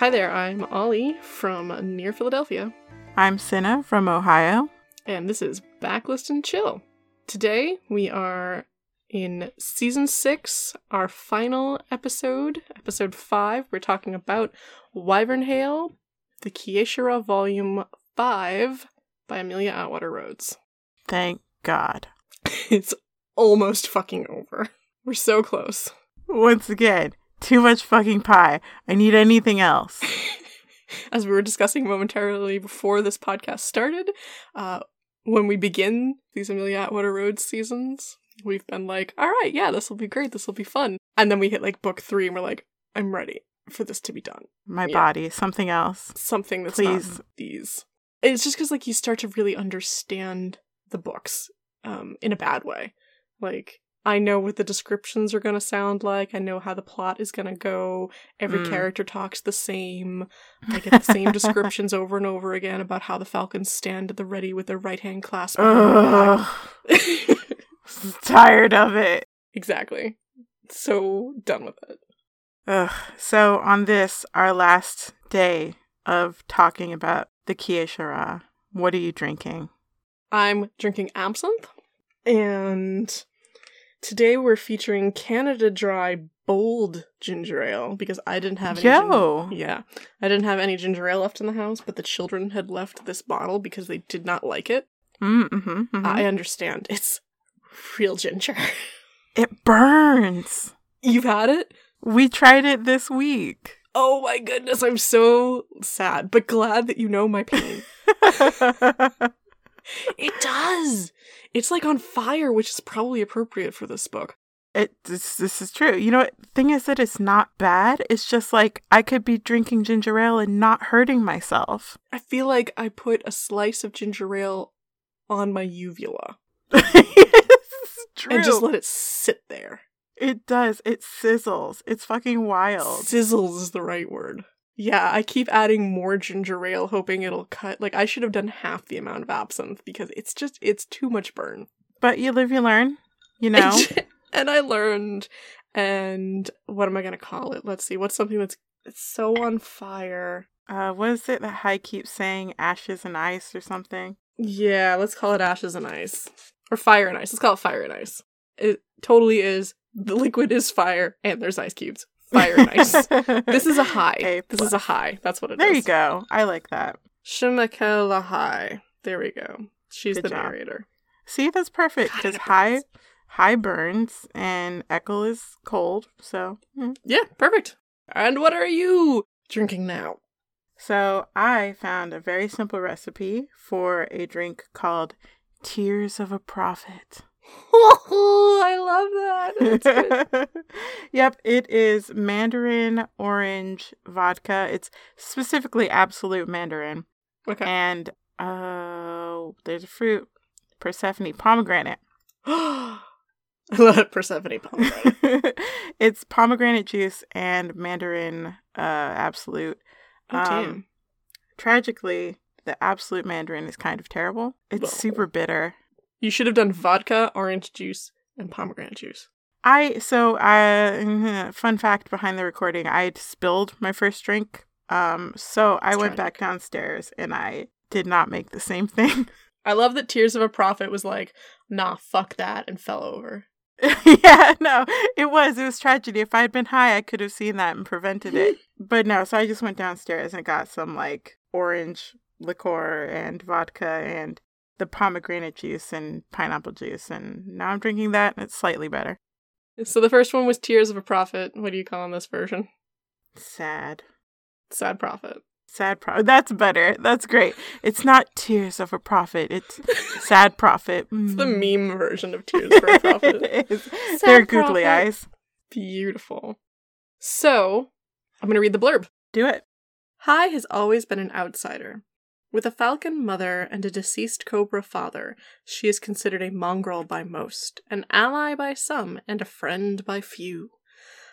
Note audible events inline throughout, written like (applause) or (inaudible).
Hi there, I'm Ollie from near Philadelphia, I'm Cinna from Ohio. and this is Backlist and Chill. Today we are in season six, our final episode, episode five. We're talking about Wyvernhail, the Kiesha'ra Volume 5 by Amelia Atwater Rhodes. Thank God. (laughs) It's almost fucking over. We're so close. Once again, too much fucking pie. I need anything else. (laughs) As we were discussing momentarily before this podcast started, uh, when we begin these Amelia Atwater Rhodes seasons, we've been like, all right, yeah, this will be great, this will be fun. And then we hit like book three and we're like, I'm ready for this to be done. My Yeah. body, something else. Something that's Please. not these. It's just because like you start to really understand the books um, in a bad way. Like, I know what the descriptions are going to sound like. I know how the plot is going to go. Every Mm. character talks the same. I get the same (laughs) descriptions over and over again about how the Falcons stand at the ready with their right hand clasped behind Ugh, their back. (laughs) tired of it. exactly. So done with it. Ugh. So on this, our last day of talking about the Kiesha'ra, what are you drinking? I'm drinking absinthe, and today we're featuring Canada Dry Bold Ginger Ale because I didn't have any. Yo. gin- yeah, I didn't have any ginger ale left in the house, but the children had left this bottle because they did not like it. Mm, hmm I understand. It's real ginger. (laughs) It burns. You've had it? We tried it this week. Oh my goodness, I'm so sad, but glad that you know my pain. (laughs) it does. It's like on fire, which is probably appropriate for this book. It this, this is true. You know what? Thing is that it's not bad. It's just like I could be drinking ginger ale and not hurting myself. I feel like I put a slice of ginger ale on my uvula (laughs) and just let it sit there. it does. It sizzles. It's fucking wild. Sizzles is the right word. Yeah, I keep adding more ginger ale, hoping it'll cut. Like, I should have done half the amount of absinthe because it's just, it's too much burn. But you live, you learn. You know. and I learned, and what am I going to call it? Let's see, what's something that's it's so on fire? uh, what is it that Hai keeps saying? Ashes and ice or something. Yeah, let's call it ashes and ice. Or fire and ice. Let's call it fire and ice. It totally is. The liquid is fire, and there's ice cubes. Fire and ice. (laughs) this is a high. A this is a high. That's what it is. There you go. I like that. Shemakela high. There we go. She's Good the job. narrator. See, that's perfect because high, high burns and Echo is cold. So, mm. Yeah, perfect. And what are you drinking now? so I found a very simple recipe for a drink called Tears of a Prophet. (laughs) Oh, I love that. (laughs) Yep, it is mandarin orange vodka. It's specifically Absolut mandarin. okay. And uh there's a fruit, Persephone pomegranate. (gasps) (gasps) I love Persephone pomegranate. (laughs) it's pomegranate juice and mandarin uh Absolut. Um. Tragically, the Absolut mandarin is kind of terrible. It's Well. super bitter. You should have done vodka, orange juice, and pomegranate juice. I so uh (laughs) fun fact behind the recording, I spilled my first drink. Um so I went back downstairs and I did not make the same thing. (laughs) I love that Tears of a Prophet was like, nah, fuck that, and fell over. (laughs) yeah, no, it was. It was tragedy. If I had been Hai, I could have seen that and prevented it. but no, so I just went downstairs and got some like orange liqueur and vodka and the pomegranate juice and pineapple juice. And now I'm drinking that and it's slightly better. So the first one was Tears of a Prophet. What do you call in this version? Sad. Sad Prophet. Sad prophet. That's better. That's great. It's not tears of a prophet. It's (laughs) sad prophet. It's the Mm. meme version of Tears of a (laughs) Prophet. it is. Sad They're googly prophet. eyes. Beautiful. So, I'm going to read the blurb. Do it. Hai has always been an outsider. With a falcon mother and a deceased cobra father, she is considered a mongrel by most, an ally by some, and a friend by few.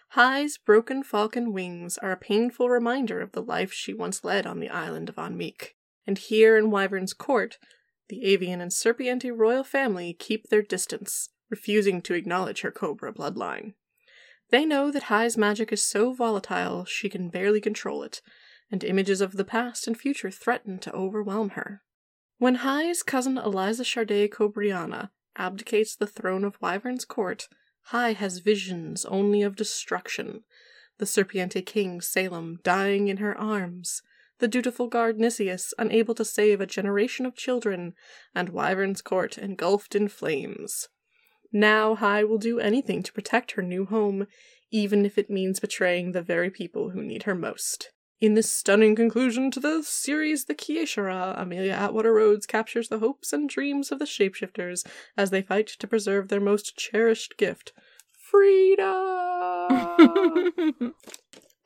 Hai's broken falcon wings are a painful reminder of the life she once led on the island of Ahnmik. And here in Wyvern's court, the avian and serpiente royal family keep their distance, refusing to acknowledge her cobra bloodline. They know that Hai's magic is so volatile she can barely control it, and images of the past and future threaten to overwhelm her. When Hai's cousin Eliza Shardae Cobriana abdicates the throne of Wyvern's court, Hai has visions only of destruction. The Serpiente king, Salem, dying in her arms, the dutiful guard Nicias unable to save a generation of children, and Wyvern's court engulfed in flames. Now Hai will do anything to protect her new home, even if it means betraying the very people who need her most. In this stunning conclusion to the series The Kieshara, Amelia Atwater Rhodes captures the hopes and dreams of the shapeshifters as they fight to preserve their most cherished gift freedom! (laughs)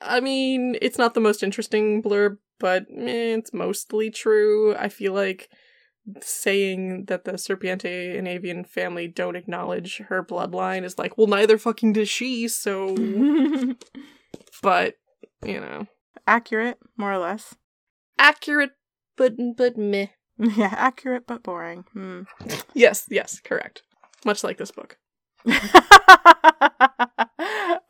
I mean, it's not the most interesting blurb, but eh, it's mostly true. I feel like saying that the Serpiente and Avian family don't acknowledge her bloodline is like, well, neither fucking does she, so. (laughs) but, you know. Accurate, more or less. Accurate, but, but meh. (laughs) Yeah, accurate but boring. Hmm. (laughs) Yes, yes, correct. Much like this book. (laughs)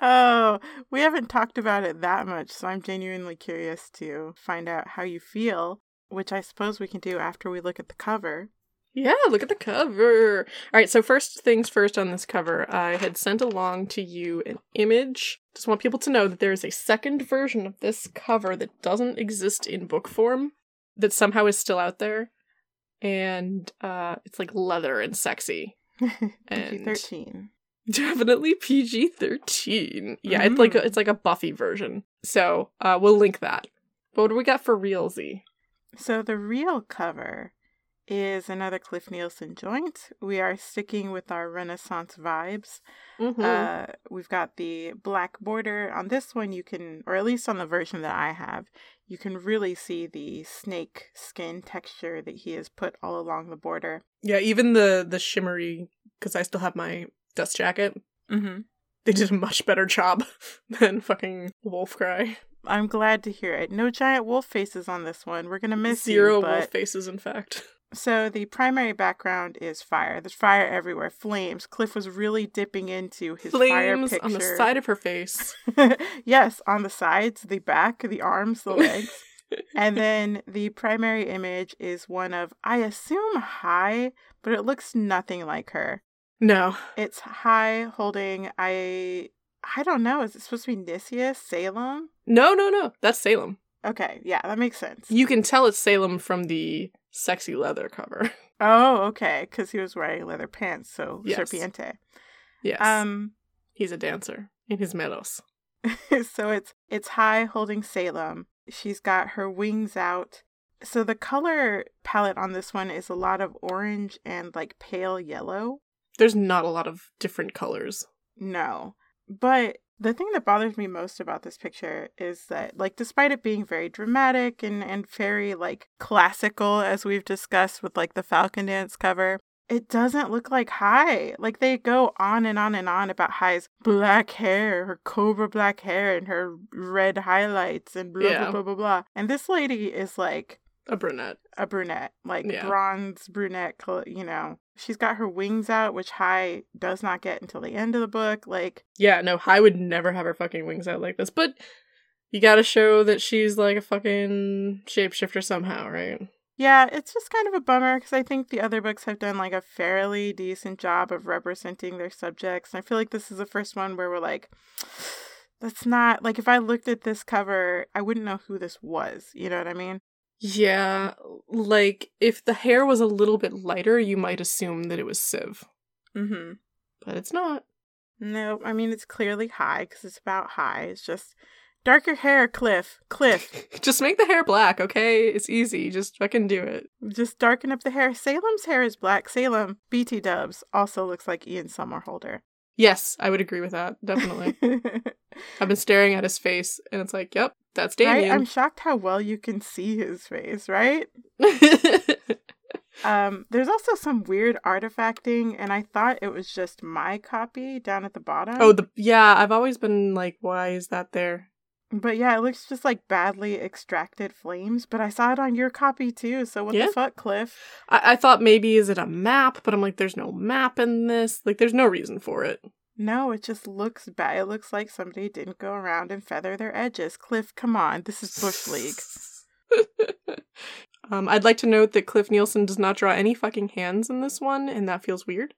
oh, we haven't talked about it that much, so I'm genuinely curious to find out how you feel, which I suppose we can do after we look at the cover. Yeah, look at the cover. All right, so first things first on this cover, I had sent along to you an image. Just want people to know that there is a second version of this cover that doesn't exist in book form, that somehow is still out there. And uh, it's like leather and sexy. (laughs) PG thirteen. Definitely PG thirteen. Yeah, it's like a, it's like a Buffy version. So uh, we'll link that. But what do we got for realsy? So the real cover is another Cliff Nielsen joint. We are sticking with our Renaissance vibes. Mm-hmm. Uh, we've got the black border. On this one, you can, or at least on the version that I have, you can really see the snake skin texture that he has put all along the border. yeah, even the the shimmery because I still have my dust jacket. Mm-hmm. They did a much better job (laughs) than fucking Wolf Cry. I'm glad to hear it. No giant wolf faces on this one. We're gonna miss Zero you, but wolf faces, in fact. (laughs) So the primary background is fire. There's fire everywhere, flames. Cliff was really dipping into his fire Flames picture. on the side of her face. (laughs) yes, on the sides, the back, the arms, the legs. (laughs) and then the primary image is one of, I assume, Hai, but it looks nothing like her. No. It's Hai holding, I, I don't know, is it supposed to be Nicias, Salem? No, no, no. That's Salem. Okay, yeah, that makes sense. You can tell it's Salem from the sexy leather cover. (laughs) Oh, okay, because he was wearing leather pants, so Yes. Serpiente. Yes. Um, He's a dancer in his meadows. (laughs) so it's it's Hai holding Salem. She's got her wings out. So the color palette on this one is a lot of orange and like pale yellow. There's not a lot of different colors. No. But the thing that bothers me most about this picture is that like despite it being very dramatic and and very like classical as we've discussed with like the Falcon Dance cover, it doesn't look like Hai. Like they go on and on and on about Hai's black hair, her cobra black hair and her red highlights and blah Yeah. blah blah blah blah. And this lady is like A brunette. a brunette, like Yeah. bronze brunette, you know. She's got her wings out, which Hai does not get until the end of the book. Like, Yeah, no, Hai would never have her fucking wings out like this, but you gotta show that she's like a fucking shapeshifter somehow, right? yeah, it's just kind of a bummer because I think the other books have done like a fairly decent job of representing their subjects. And I feel like this is the first one where we're like, that's not like if I looked at this cover, I wouldn't know who this was. You know what I mean? Yeah, like if the hair was a little bit lighter, you might assume that it was Civ, Mm hmm. but it's not. No, I mean, it's clearly Hai because it's about Hai. It's just darker hair, Cliff. Cliff. (laughs) Just make the hair black, okay? It's easy. Just fucking do it. Just darken up the hair. Salem's hair is black. Salem, BT Dubs, also looks like Ian Somerhalder. Yes, I would agree with that. Definitely. (laughs) I've been staring at his face, and it's like, yep, that's right? I'm shocked how well you can see his face, right? (laughs) Um, there's also some weird artifacting, and I thought it was just my copy down at the bottom. oh, the yeah. I've always been like, why is that there? But yeah, it looks just like badly extracted flames, but I saw it on your copy too, so what Yeah. the fuck, Cliff? I-, I thought maybe is it a map, but I'm like, there's no map in this. Like, there's no reason for it. No, it just looks bad. It looks like somebody didn't go around and feather their edges. Cliff, come on. This is Bush League. (laughs) um, I'd like to note that Cliff Nielsen does not draw any fucking hands in this one, and that feels weird.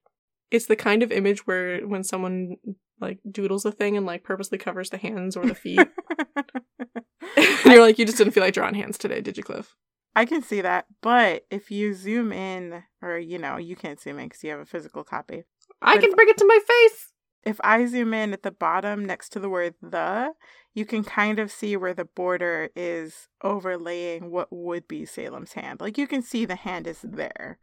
It's the kind of image where when someone like doodles a thing and like purposely covers the hands or the feet, and (laughs) (laughs) you're like, you just didn't feel like drawing hands today, did you, Cliff? I can see that, but if you zoom in, or you know, you can't zoom in because you have a physical copy. I But can bring it to my face. If I zoom in at the bottom next to the word the, you can kind of see where the border is overlaying what would be Salem's hand. Like you can see the hand is there.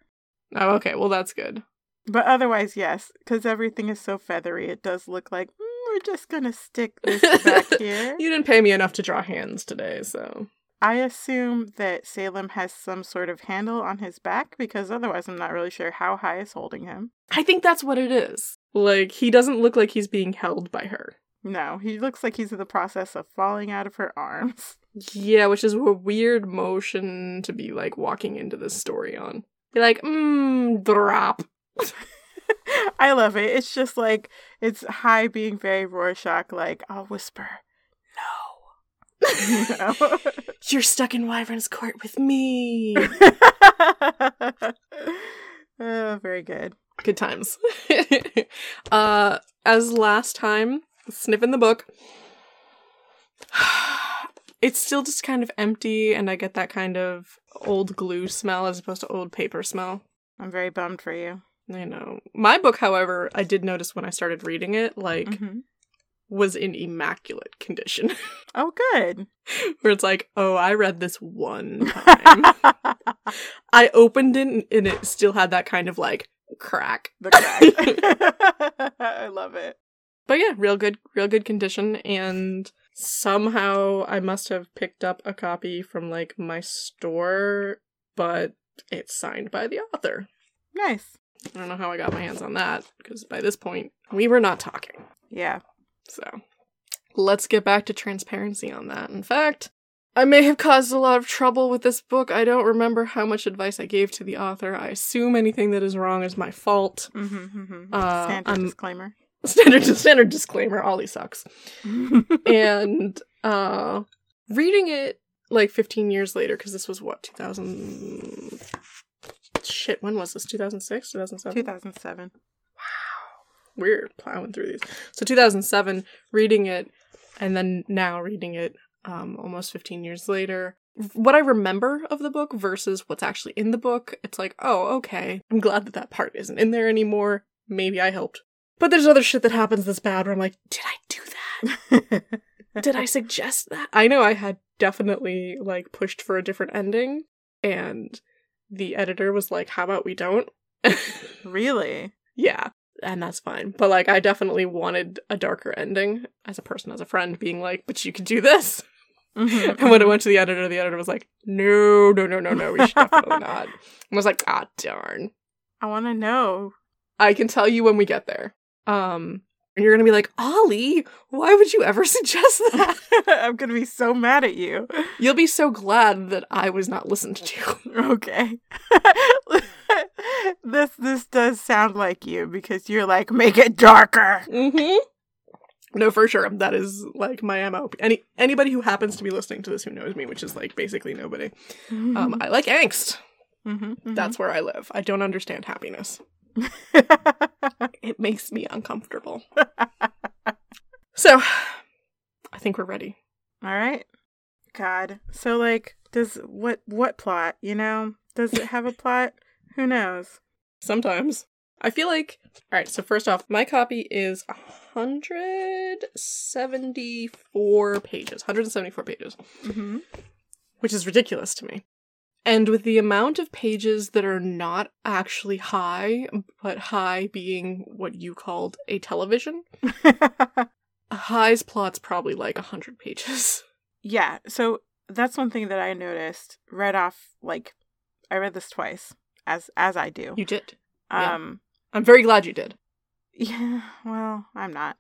Oh, okay. Well, that's good. But otherwise, yes, because everything is so feathery, it does look like "Mm, we're just gonna stick this back (laughs) here. You didn't pay me enough to draw hands today, so I assume that Salem has some sort of handle on his back because otherwise, I'm not really sure how Hai is holding him. I think that's what it is. Like he doesn't look like he's being held by her. No, he looks like he's in the process of falling out of her arms. (laughs) Yeah, which is a weird motion to be like walking into this story on. Be like, mmm, drop. I love it. It's just like it's Hai being very Rorschach, like I'll whisper, no. (laughs) (laughs) You're stuck in Wyvern's court with me. oh, very good. Good times. (laughs) uh, as last time, sniffing the book. (sighs) It's still just kind of empty, and I get that kind of old glue smell as opposed to old paper smell. I'm very bummed for you. I know. My book, however, I did notice when I started reading it, like, Mhm. was in immaculate condition. (laughs) Oh, good. Where it's like, oh, I read this one (laughs) time. I opened it and it still had that kind of like crack. the (laughs) crack. I love it. But yeah, real good, real good condition. And somehow I must have picked up a copy from like my store, but it's signed by the author. Nice. I don't know how I got my hands on that because by this point we were not talking. Yeah. So let's get back to transparency on that. In fact, I may have caused a lot of trouble with this book. I don't remember how much advice I gave to the author. I assume anything that is wrong is my fault. Mm-hmm, mm-hmm. Uh, Standard I'm- disclaimer. Standard (laughs) standard disclaimer, Ollie sucks. (laughs) and uh reading it like 15 years later because this was what 2000 shit when was this 2006 2007 2007. we're plowing through these so 2007 reading it and then now reading it um almost 15 years later what i remember of the book versus what's actually in the book it's like oh okay i'm glad that that part isn't in there anymore maybe i helped but there's other shit that happens that's bad where i'm like did i do that (laughs) did I suggest that? I know I had definitely like pushed for a different ending and the editor was like, "How about we don't?" (laughs) really? yeah, and that's fine. But like I definitely wanted a darker ending as a person as a friend being like, "But you could do this." Mhm, (laughs) And when it went to the editor, the editor was like, "No, no, no, no, no, we should definitely (laughs) not." And I was like, "Ah, darn." I want to know. I can tell you when we get there. Um and you're going to be like, "Ollie, why would you ever (laughs) suggest that?" I'm gonna be so mad at you. You'll be so glad that I was not listened to. Okay. this this does sound like you because you're like make it darker. mm-hmm. No, for sure. That is like my MO. Any anybody who happens to be listening to this who knows me, which is like basically nobody. Um, I like angst. Mhm, mhm. That's where I live. I don't understand happiness. (laughs) It makes me uncomfortable. (laughs) so, I think we're ready. All right. God. So like does what what plot, you know? Does it have a plot? Who knows? Sometimes. I feel like. Alright, so first off, my copy is 174 pages. 174 pages. Mm-hmm. which is ridiculous to me. And with the amount of pages that are not actually Hai, but Hai being what you called a television, (laughs) Hai's plot's probably like 100 pages. yeah. So that's one thing that I noticed right off like I read this twice as as I do. You did. yeah. I'm very glad you did. yeah, well, I'm not.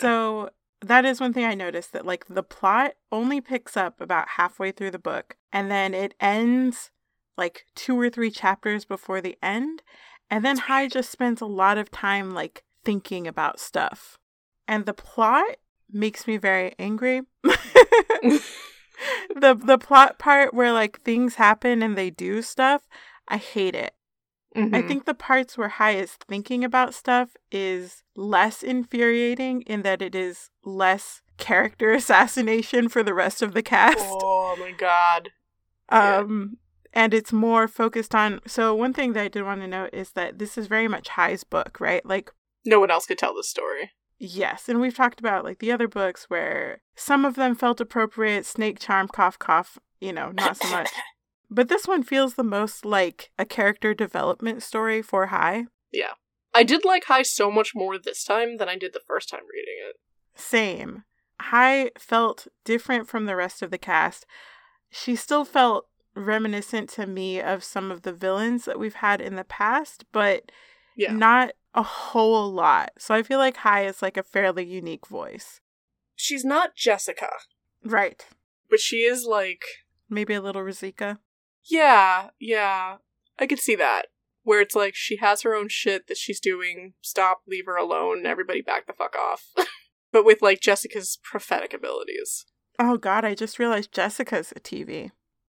So that is one thing I noticed that like the plot only picks up about halfway through the book and then it ends like two or three chapters before the end. And then Hai just spends a lot of time like thinking about stuff. And the plot makes me very angry. (laughs) (laughs) the the plot part where like things happen and they do stuff, I hate it. Mm-hmm. I think the parts where Hai is thinking about stuff is less infuriating in that it is less character (laughs) assassination for the rest of the cast. Oh my god. Um yeah. and it's more focused on so one thing that I did want to note is that this is very much Hai's book, right? Like no one else could tell this story. Yes, and we've talked about like the other books where some of them felt appropriate, snake charm, cough, cough, you know, not so much. (laughs) but this one feels the most like a character development story for Hai. Yeah. I did like Hai so much more this time than I did the first time reading it. Same. Hai felt different from the rest of the cast. She still felt reminiscent to me of some of the villains that we've had in the past, but yeah. not a whole lot. So I feel like Hai is like a fairly unique voice. She's not Jessica. Right. But she is like maybe a little Risika. Yeah, yeah. I could see that. Where it's like she has her own shit that she's doing. Stop, leave her alone, everybody back the fuck off. (laughs) but with like Jessica's prophetic abilities. Oh god, I just realized Jessica's a TV.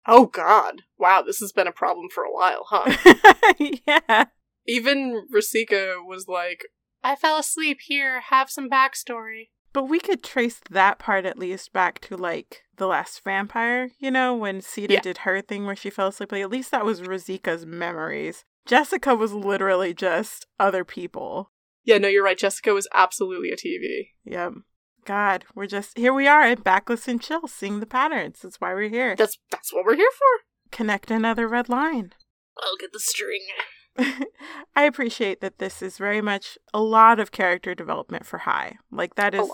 Oh god. Wow, this has been a problem for a while, huh? (laughs) yeah. Even Risika was like, I fell asleep here, have some backstory. But we could trace that part at least back to like the last vampire, you know, when Sita yeah. did her thing where she fell asleep. Like, at least that was Risika's memories. Jessica was literally just other people. Yeah, no, you're right. Jessica was absolutely a TV. Yep. God, we're just here. We are at Backlist and Chill, seeing the patterns. That's why we're here. That's that's what we're here for. Connect another red line. I'll get the string. (laughs) I appreciate that this is very much a lot of character development for Hai. Like that is.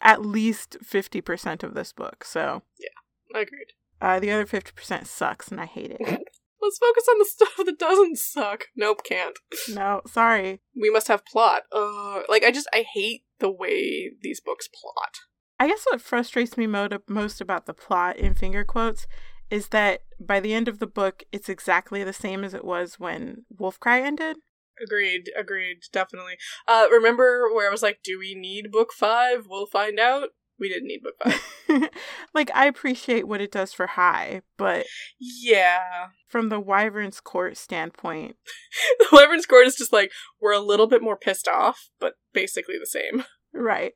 At least fifty percent of this book. So yeah, I agreed. Uh, the other fifty percent sucks, and I hate it. (laughs) Let's focus on the (laughs) stuff that doesn't suck. Nope, can't. No, sorry. We must have plot. Uh, like I just I hate the way these books plot. I guess what frustrates me most about the plot in finger quotes is that by the end of the book, it's exactly the same as it was when Wolfcry ended. Agreed, agreed, definitely. Uh, remember where I was like, do we need book five? We'll find out. We didn't need book five. (laughs) like, I appreciate what it does for Hai, but. Yeah. From the Wyvern's Court standpoint. (laughs) the Wyvern's Court is just like, we're a little bit more pissed off, but basically the same. Right.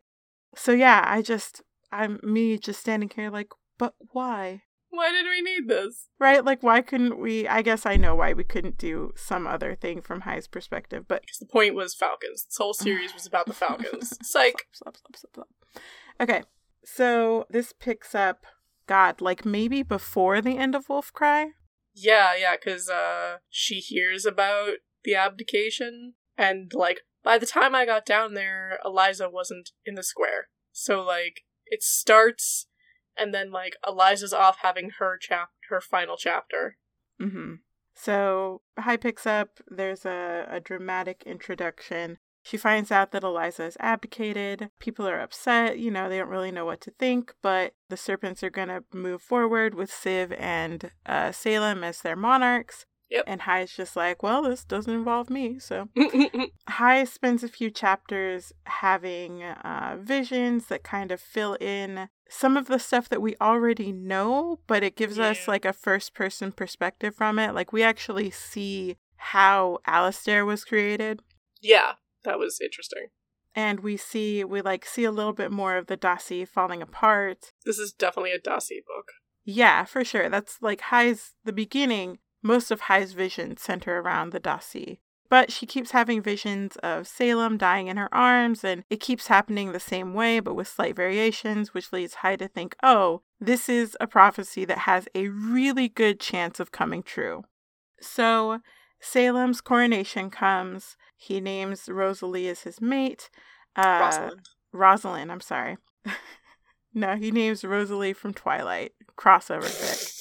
So, yeah, I just. I'm me just standing here like, but why? Why did we need this? Right? Like, why couldn't we? I guess I know why we couldn't do some other thing from Hai's perspective, but. Because the point was Falcons. This whole series was about the (laughs) Falcons. Psych. Stop, stop, stop, stop, Okay, so this picks up, God, like maybe before the end of Wolf Cry? Yeah, yeah, because uh, she hears about the abdication, and like, by the time I got down there, Eliza wasn't in the square. So, like, it starts and then like Eliza's off having her chap her final chapter. Mm-hmm. So Hai picks up. There's a, a dramatic introduction. She finds out that Eliza has abdicated. People are upset. You know, they don't really know what to think, but the serpents are going to move forward with Siv and uh, Salem as their monarchs. Yep. And Hai's just like, well, this doesn't involve me. So (laughs) Hai spends a few chapters having uh, visions that kind of fill in some of the stuff that we already know, but it gives yeah. us like a first person perspective from it. Like we actually see how Alistair was created. Yeah, that was interesting. And we see we like see a little bit more of the Dasi falling apart. This is definitely a Dasi book. Yeah, for sure. That's like Hai's the beginning most of Hai's visions center around the Dasi. But she keeps having visions of Salem dying in her arms, and it keeps happening the same way, but with slight variations, which leads Hai to think, oh, this is a prophecy that has a really good chance of coming true. So, Salem's coronation comes. He names Rosalie as his mate. Uh, Rosalind. Rosalind, I'm sorry. (laughs) no, he names Rosalie from Twilight. Crossover (laughs) fic.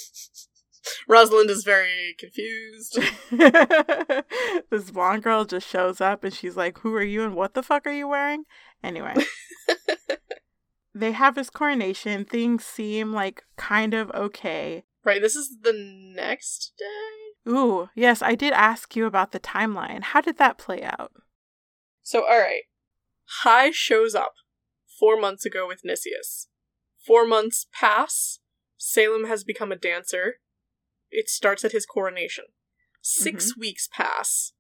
Rosalind is very confused. (laughs) this blonde girl just shows up and she's like, Who are you and what the fuck are you wearing? Anyway. (laughs) they have his coronation. Things seem like kind of okay. Right, this is the next day? Ooh, yes, I did ask you about the timeline. How did that play out? So, alright. Hai shows up four months ago with Nicias. Four months pass. Salem has become a dancer. It starts at his coronation. 6 weeks pass,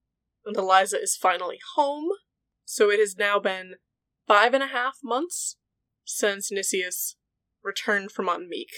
and Eliza is finally home. So it has now been five and a half months since Nicias returned from Meek.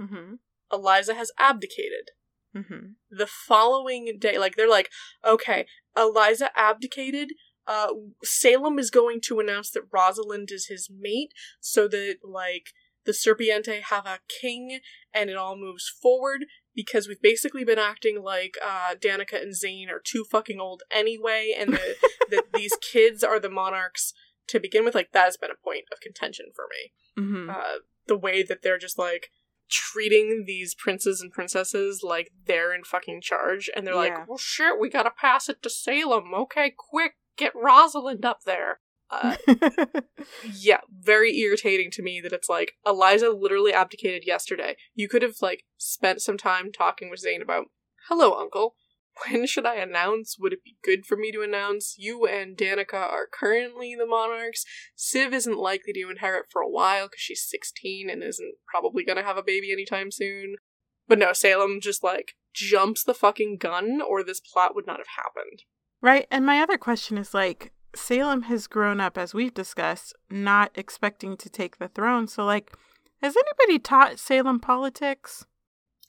Mm-hmm. Eliza has abdicated. Mm-hmm. The following day, like they're like, okay, Eliza abdicated. Uh, Salem is going to announce that Rosalind is his mate, so that like the Serpiente have a king, and it all moves forward. Because we've basically been acting like uh, Danica and Zane are too fucking old anyway, and that (laughs) that these kids are the monarchs to begin with. Like that has been a point of contention for me. Mm-hmm. Uh, the way that they're just like treating these princes and princesses like they're in fucking charge, and they're Yeah. like, "Well, shit, we gotta pass it to Salem. Okay, quick, get Rosalind up there." Uh, (laughs) yeah, very irritating to me that it's like Eliza literally abdicated yesterday. You could have like spent some time talking with Zane about, "Hello, Uncle. When should I announce? Would it be good for me to announce? You and Danica are currently the monarchs. Siv isn't likely to inherit for a while because she's 16 and isn't probably gonna have a baby anytime soon. But no, Salem just like jumps the fucking gun, or this plot would not have happened. right. And my other question is like, Salem has grown up, as we've discussed, not expecting to take the throne. So, like, has anybody taught Salem politics?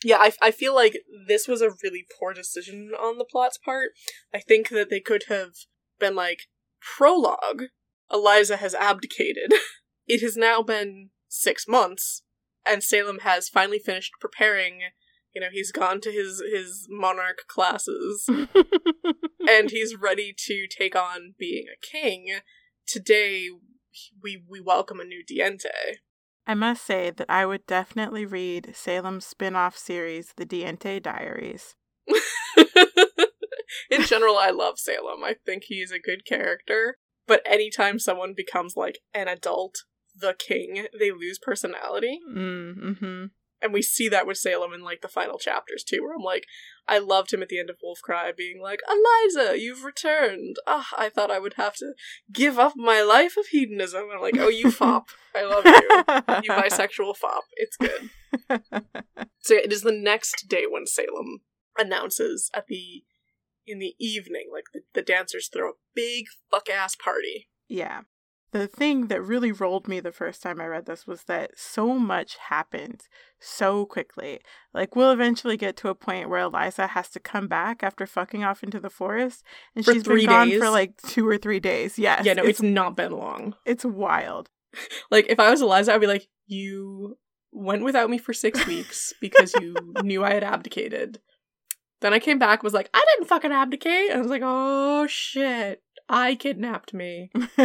Yeah, I, I feel like this was a really poor decision on the plot's part. I think that they could have been like, prologue, Eliza has abdicated. (laughs) it has now been six months, and Salem has finally finished preparing. You know, he's gone to his, his monarch classes, (laughs) and he's ready to take on being a king. Today, we, we welcome a new Diente. I must say that I would definitely read Salem's spin off series, The Diente Diaries. (laughs) in general, I love Salem. I think he's a good character. But anytime someone becomes like an adult, the king, they lose personality. Mm-hmm. And we see that with Salem in like the final chapters too, where I'm like, I loved him at the end of Wolf Cry being like, Eliza, you've returned. Ah, I thought I would have to give up my life of hedonism. And I'm like, oh, you (laughs) fop. I love you. You (laughs) bisexual fop. It's good. So it is the next day when Salem announces at the in the evening, like the, the dancers throw a big fuck ass party. yeah. The thing that really rolled me the first time I read this was that so much happened so quickly. Like, we'll eventually get to a point where Eliza has to come back after fucking off into the forest, and For she's been gone days? for like two or three days. Yes. yeah, no, it's, it's, not been long. it's wild. (laughs) Like if I was Eliza, I'd be like, you went without me for six weeks (laughs) because you knew I had abdicated. Then I came back, was like, I didn't fucking abdicate. And I was like, oh shit, I kidnapped me. (laughs) (gasps)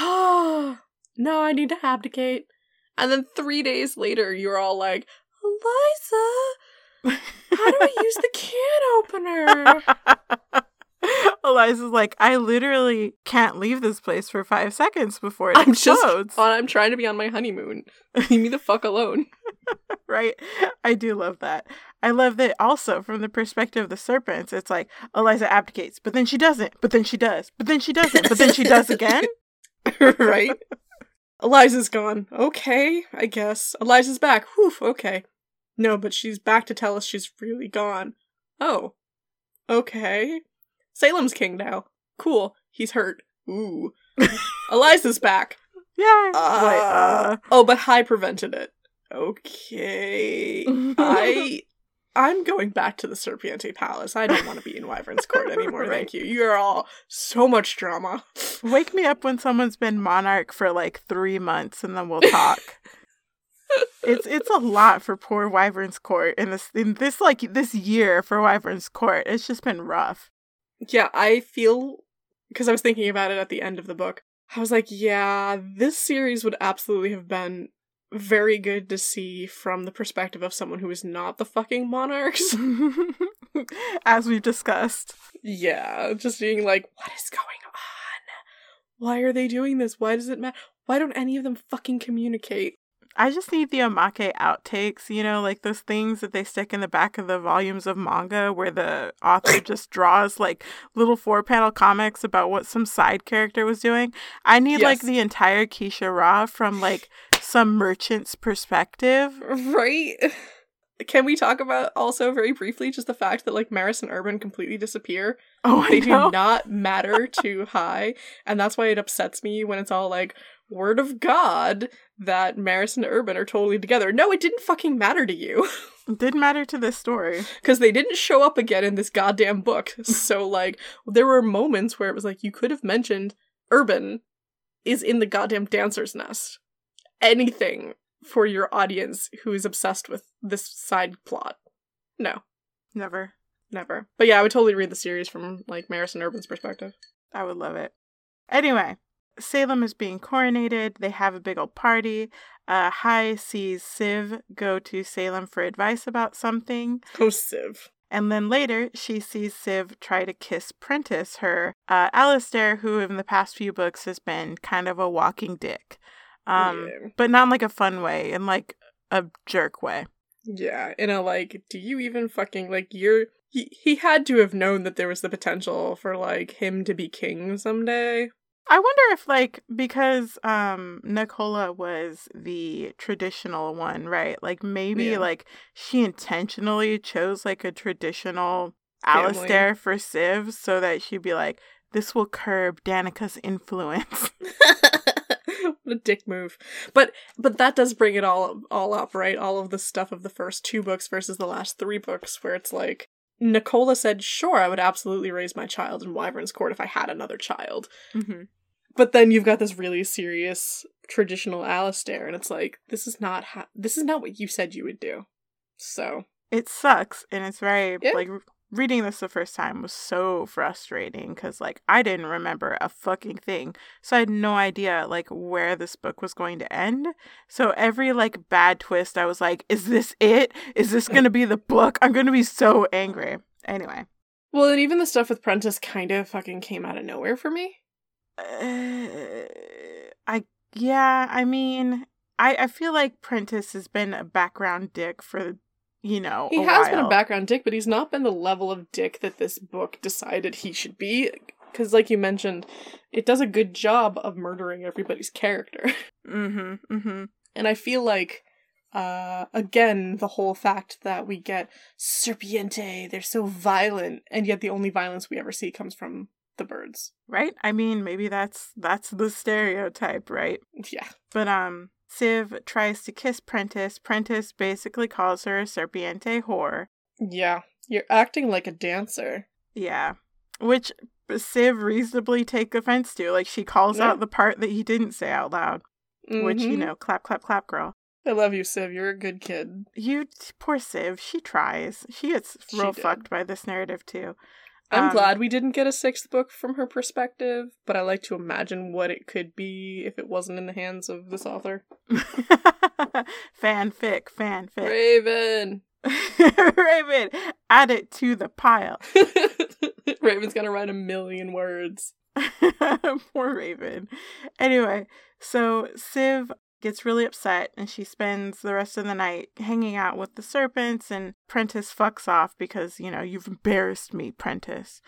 no, I need to abdicate. And then three days later, you're all like, Eliza, how do I use the can opener? (laughs) Eliza's like, I literally can't leave this place for five seconds before it I'm just, explodes. I'm trying to be on my honeymoon. (laughs) Leave me the fuck alone. (laughs) right? I do love that. I love that also from the perspective of the serpents. It's like Eliza abdicates, but then she doesn't, but then she does, but then she doesn't, but then she does again. (laughs) right? Eliza's gone. Okay, I guess. Eliza's back. Whew, okay. No, but she's back to tell us she's really gone. Oh. Okay. Salem's king now. Cool. He's hurt. Ooh. (laughs) Eliza's back. Yeah. Uh, Like, uh, Oh, but Hai prevented it. Okay. I (laughs) I'm going back to the Serpiente Palace. I don't want to be in Wyvern's Court anymore, Right. thank you. You're all so much drama. wake me up when someone's been monarch for like three months, and then we'll talk. (laughs) it's it's a lot for poor Wyvern's Court in this in this like this year for Wyvern's Court. It's just been rough. Yeah, I feel because I was thinking about it at the end of the book. I was like, yeah, this series would absolutely have been very good to see from the perspective of someone who is not the fucking monarchs. (laughs) As we've discussed. yeah, just being like, what is going on? Why are they doing this? Why does it matter? Why don't any of them fucking communicate? I just need the Omake outtakes, you know, like those things that they stick in the back of the volumes of manga where the author (coughs) just draws like little four panel comics about what some side character was doing. I need yes. like the entire Kiesha'ra from like some merchant's perspective. Right? Can we talk about also very briefly just the fact that like Maris and Urban completely disappear? Oh, I they do not (laughs) matter to Hai, and that's why it upsets me when it's all like word of God that Maris and Urban are totally together. No, it didn't fucking matter to you. (laughs) It didn't matter to this story. Because they didn't show up again in this goddamn book. (laughs) So, like, there were moments where it was like, you could have mentioned Urban is in the goddamn dancer's nest. Anything for your audience who is obsessed with this side plot. No. Never. Never. But yeah, I would totally read the series from, like, Maris and Urban's perspective. I would love it. Anyway, Salem is being coronated. They have a big old party. Uh, Hai sees Siv go to Salem for advice about something. Oh, Siv. And then later, she sees Siv try to kiss Prentiss, her uh, Alistair, who in the past few books has been kind of a walking dick. Um, yeah. But not in like a fun way, in like a jerk way. Yeah, in a like, do you even fucking like you're he, he had to have known that there was the potential for like him to be king someday. I wonder if like because um Nicola was the traditional one, right? Like maybe yeah. like she intentionally chose like a traditional Family. Alistair for Siv so that she'd be like, this will curb Danica's influence. (laughs) (laughs) what a dick move. But but that does bring it all all up, right? All of the stuff of the first two books versus the last three books where it's like Nicola said, "Sure, I would absolutely raise my child in Wyvern's Court if I had another child." Mm-hmm. But then you've got this really serious traditional Alistair, and it's like this is not ha- this is not what you said you would do. So it sucks, and it's very yeah. like reading this the first time was so frustrating because like I didn't remember a fucking thing, so I had no idea like where this book was going to end. So every like bad twist, I was like, "Is this it? Is this gonna be the book?" I'm gonna be so angry. Anyway. Well, and even the stuff with Prentiss kind of fucking came out of nowhere for me. Uh, I yeah, I mean, I I feel like Prentiss has been a background dick for you know he has while. been a background dick, but he's not been the level of dick that this book decided he should be. Because, like you mentioned, it does a good job of murdering everybody's character. (laughs) Mm-hmm. Mm-hmm. And I feel like uh, again, the whole fact that we get serpiente, they're so violent, and yet the only violence we ever see comes from the birds. Right? I mean, maybe that's that's the stereotype, right? Yeah. But um Siv tries to kiss Prentiss. Prentiss basically calls her a serpiente whore. Yeah. You're acting like a dancer. Yeah. Which Siv reasonably take offense to. Like she calls yeah. out the part that he didn't say out loud. Mm-hmm. Which, you mm-hmm. know, clap, clap, clap, girl. I love you, Siv. You're a good kid. You poor Siv. She tries. She gets real she fucked by this narrative too. I'm um, glad we didn't get a sixth book from her perspective, but I like to imagine what it could be if it wasn't in the hands of this author. (laughs) fanfic, fanfic. Raven. (laughs) Raven, add it to the pile. (laughs) Raven's gonna write a million words. Poor Raven. Anyway, so Siv gets really upset and she spends the rest of the night hanging out with the serpents and Prentiss fucks off because, you know, you've embarrassed me, Prentiss.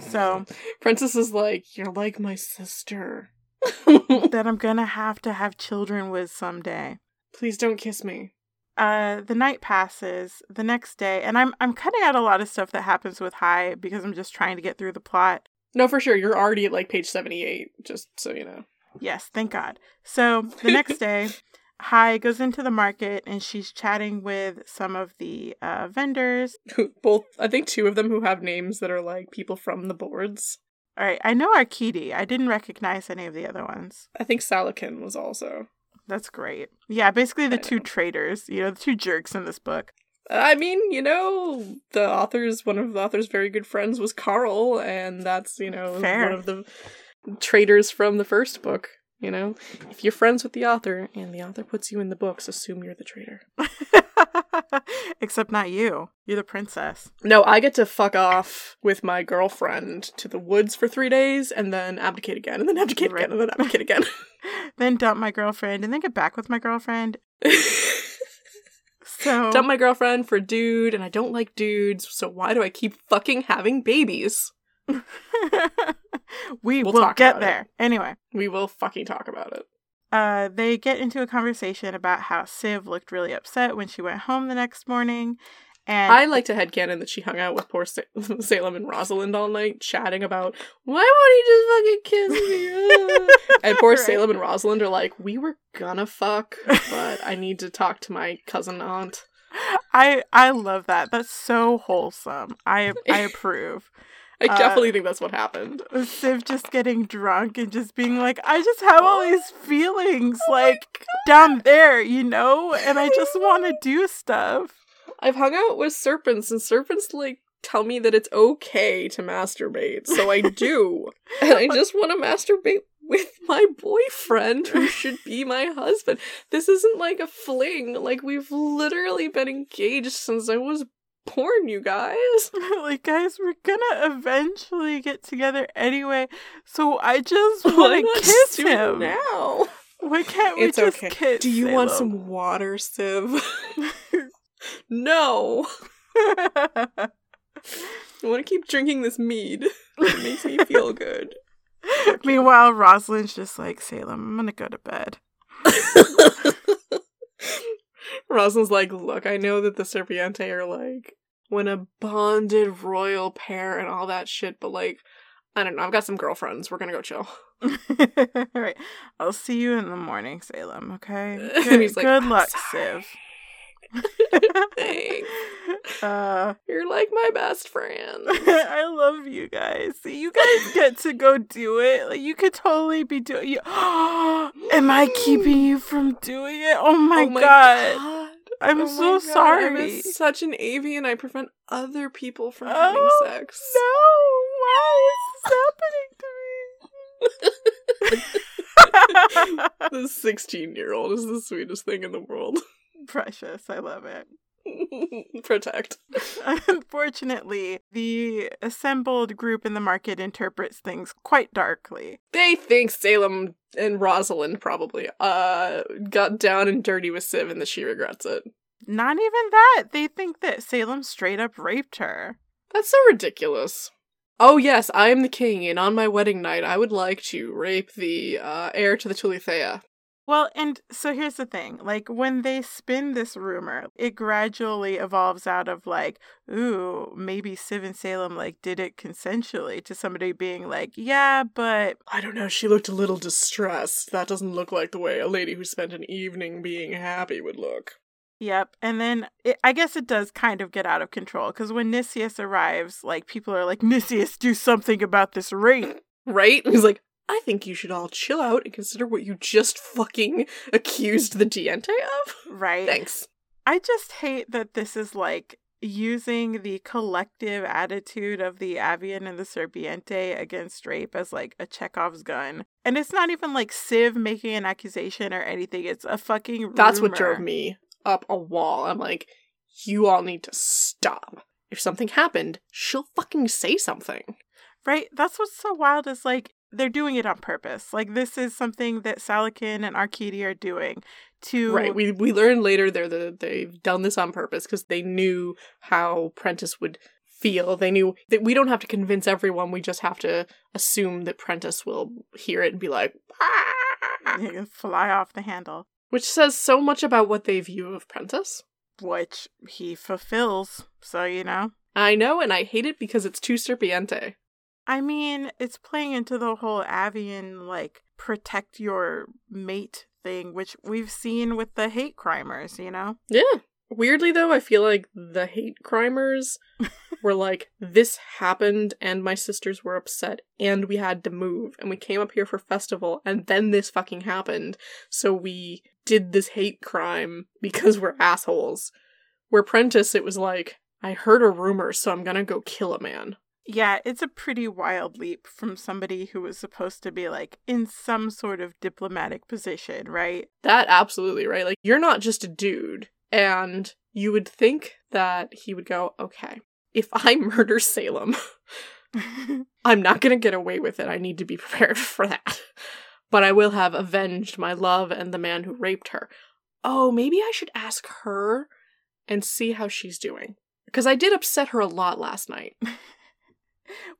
So (laughs) Prentiss is like, You're like my sister. (laughs) that I'm gonna have to have children with someday. Please don't kiss me. Uh, the night passes. The next day, and I'm I'm cutting out a lot of stuff that happens with Hai because I'm just trying to get through the plot. No, for sure. You're already at like page seventy eight. Just so you know. Yes, thank God. So the next (laughs) day, Hai goes into the market and she's chatting with some of the uh, vendors. Both, I think, two of them who have names that are like people from the boards. All right, I know Arkiti. I didn't recognize any of the other ones. I think Salakin was also. That's great. Yeah, basically the two traitors, you know, the two jerks in this book. I mean, you know, the author's one of the author's very good friends was Carl, and that's you know Fair. one of the traitors from the first book. You know, if you're friends with the author and the author puts you in the books, assume you're the traitor. (laughs) Except not you. You're the princess. No, I get to fuck off with my girlfriend to the woods for three days and then abdicate again and then abdicate right. again and then abdicate again. (laughs) (laughs) then dump my girlfriend and then get back with my girlfriend. So Dump my girlfriend for dude, and I don't like dudes, so why do I keep fucking having babies? (laughs) we We'll will get about it. there. Anyway, We will fucking talk about it. uh, they get into a conversation about how Civ looked really upset when she went home the next morning. And I like to headcanon that she hung out with poor Sa- (laughs) Salem and Rosalind all night, chatting about why won't he just fucking kiss me? Ah." (laughs) and poor Right. Salem and Rosalind are like, we were gonna fuck, but I need to talk to my cousin aunt. I I love that. That's so wholesome. I I approve. I Uh, definitely think that's what happened. Civ just getting drunk and just being like, I just have all these (gasps) feelings Oh like down there, you know, and I just want to (laughs) do stuff. I've hung out with serpents, and serpents like tell me that it's okay to masturbate, so I do, (laughs) and I just want to masturbate with my boyfriend, who (laughs) should be my husband. This isn't like a fling; like we've literally been engaged since I was born, you guys. (laughs) like, guys, we're gonna eventually get together anyway, so I just (laughs) want to kiss him. now? Why can't we It's just okay. kiss? Do you want some water, Civ? (laughs) no. I want to keep drinking this mead. It makes me feel good. Meanwhile, Rosalind's just like, Salem, I'm gonna go to bed. Rosalind's like, look, I know that the Serpiente are like when a bonded royal pair and all that shit, but like, I don't know. I've got some girlfriends. We're gonna go chill. (laughs) All right. I'll see you in the morning, Salem, okay? (laughs) And Good, he's like, good luck, sorry." Civ. (laughs) Thanks. (laughs) uh, You're like my best friend. (laughs) I love you guys. You guys get to go do it. Like you could totally be doing you. (gasps) Am I keeping you from doing it? Oh my, oh my god. god. I'm Oh so God, sorry. I'm such an avian. I prevent other people from Oh, having sex. No, why is this happening to me? the 16 year old is the sweetest thing in the world. Precious, I love it. (laughs) Protect. (laughs) Unfortunately, the assembled group in the market interprets things quite darkly. They think Salem and Rosalind probably uh got down and dirty with Siv and that she regrets it. Not even that. They think that Salem straight up raped her. That's so ridiculous. Oh yes, I am the king, and on my wedding night, I would like to rape the uh, heir to the Tuuli Thea. Well, and so here's the thing. Like when they spin this rumor, it gradually evolves out of like, ooh, maybe Siv and Salem like did it consensually to somebody being like, yeah, but I don't know. She looked a little distressed. That doesn't look like the way a lady who spent an evening being happy would look. Yep. And then it, I guess it does kind of get out of control because when Nicias arrives, like people are like, Nicias, do something about this rape. (laughs) Right? He's like, I think you should all chill out and consider what you just fucking (laughs) accused the Diente of. Right. Thanks. I just hate that this is like using the collective attitude of the Avian and the Serpiente against rape as like a Chekhov's gun. And it's not even like Civ making an accusation or anything. It's a fucking That's what rumor. drove me up a wall. I'm like, you all need to stop. If something happened, she'll fucking say something. Right? That's what's so wild is like they're doing it on purpose. Like this is something that Salakin and Arkady are doing to Right. We we learn later they're the, they've done this on purpose because they knew how Prentice would feel. They knew that we don't have to convince everyone. We just have to assume that Prentice will hear it and be like, "Ah!" (laughs) They fly off the handle, which says so much about what they view of Prentice. which he fulfills. So, you know. I know, and I hate it because it's too serpiente. I mean, it's playing into the whole Avian, like, protect your mate thing, which we've seen with the hate crimers, you know? Yeah. Weirdly, though, I feel like the hate crimers (laughs) were like, this happened, and my sisters were upset, and we had to move, and we came up here for festival, and then this fucking happened, so we did this hate crime because we're assholes. Where Prentice, it was like, I heard a rumor, so I'm gonna go kill a man. Yeah, it's a pretty wild leap from somebody who was supposed to be, like, in some sort of diplomatic position, right? That absolutely, right? Like, you're not just a dude. And you would think that he would go, okay, if I (laughs) murder Salem, (laughs) I'm not going to get away with it. I need to be (laughs) prepared for that. But I will have avenged my love and the man who raped her. oh, maybe I should ask her and see how she's doing. Because I did upset her a lot last night.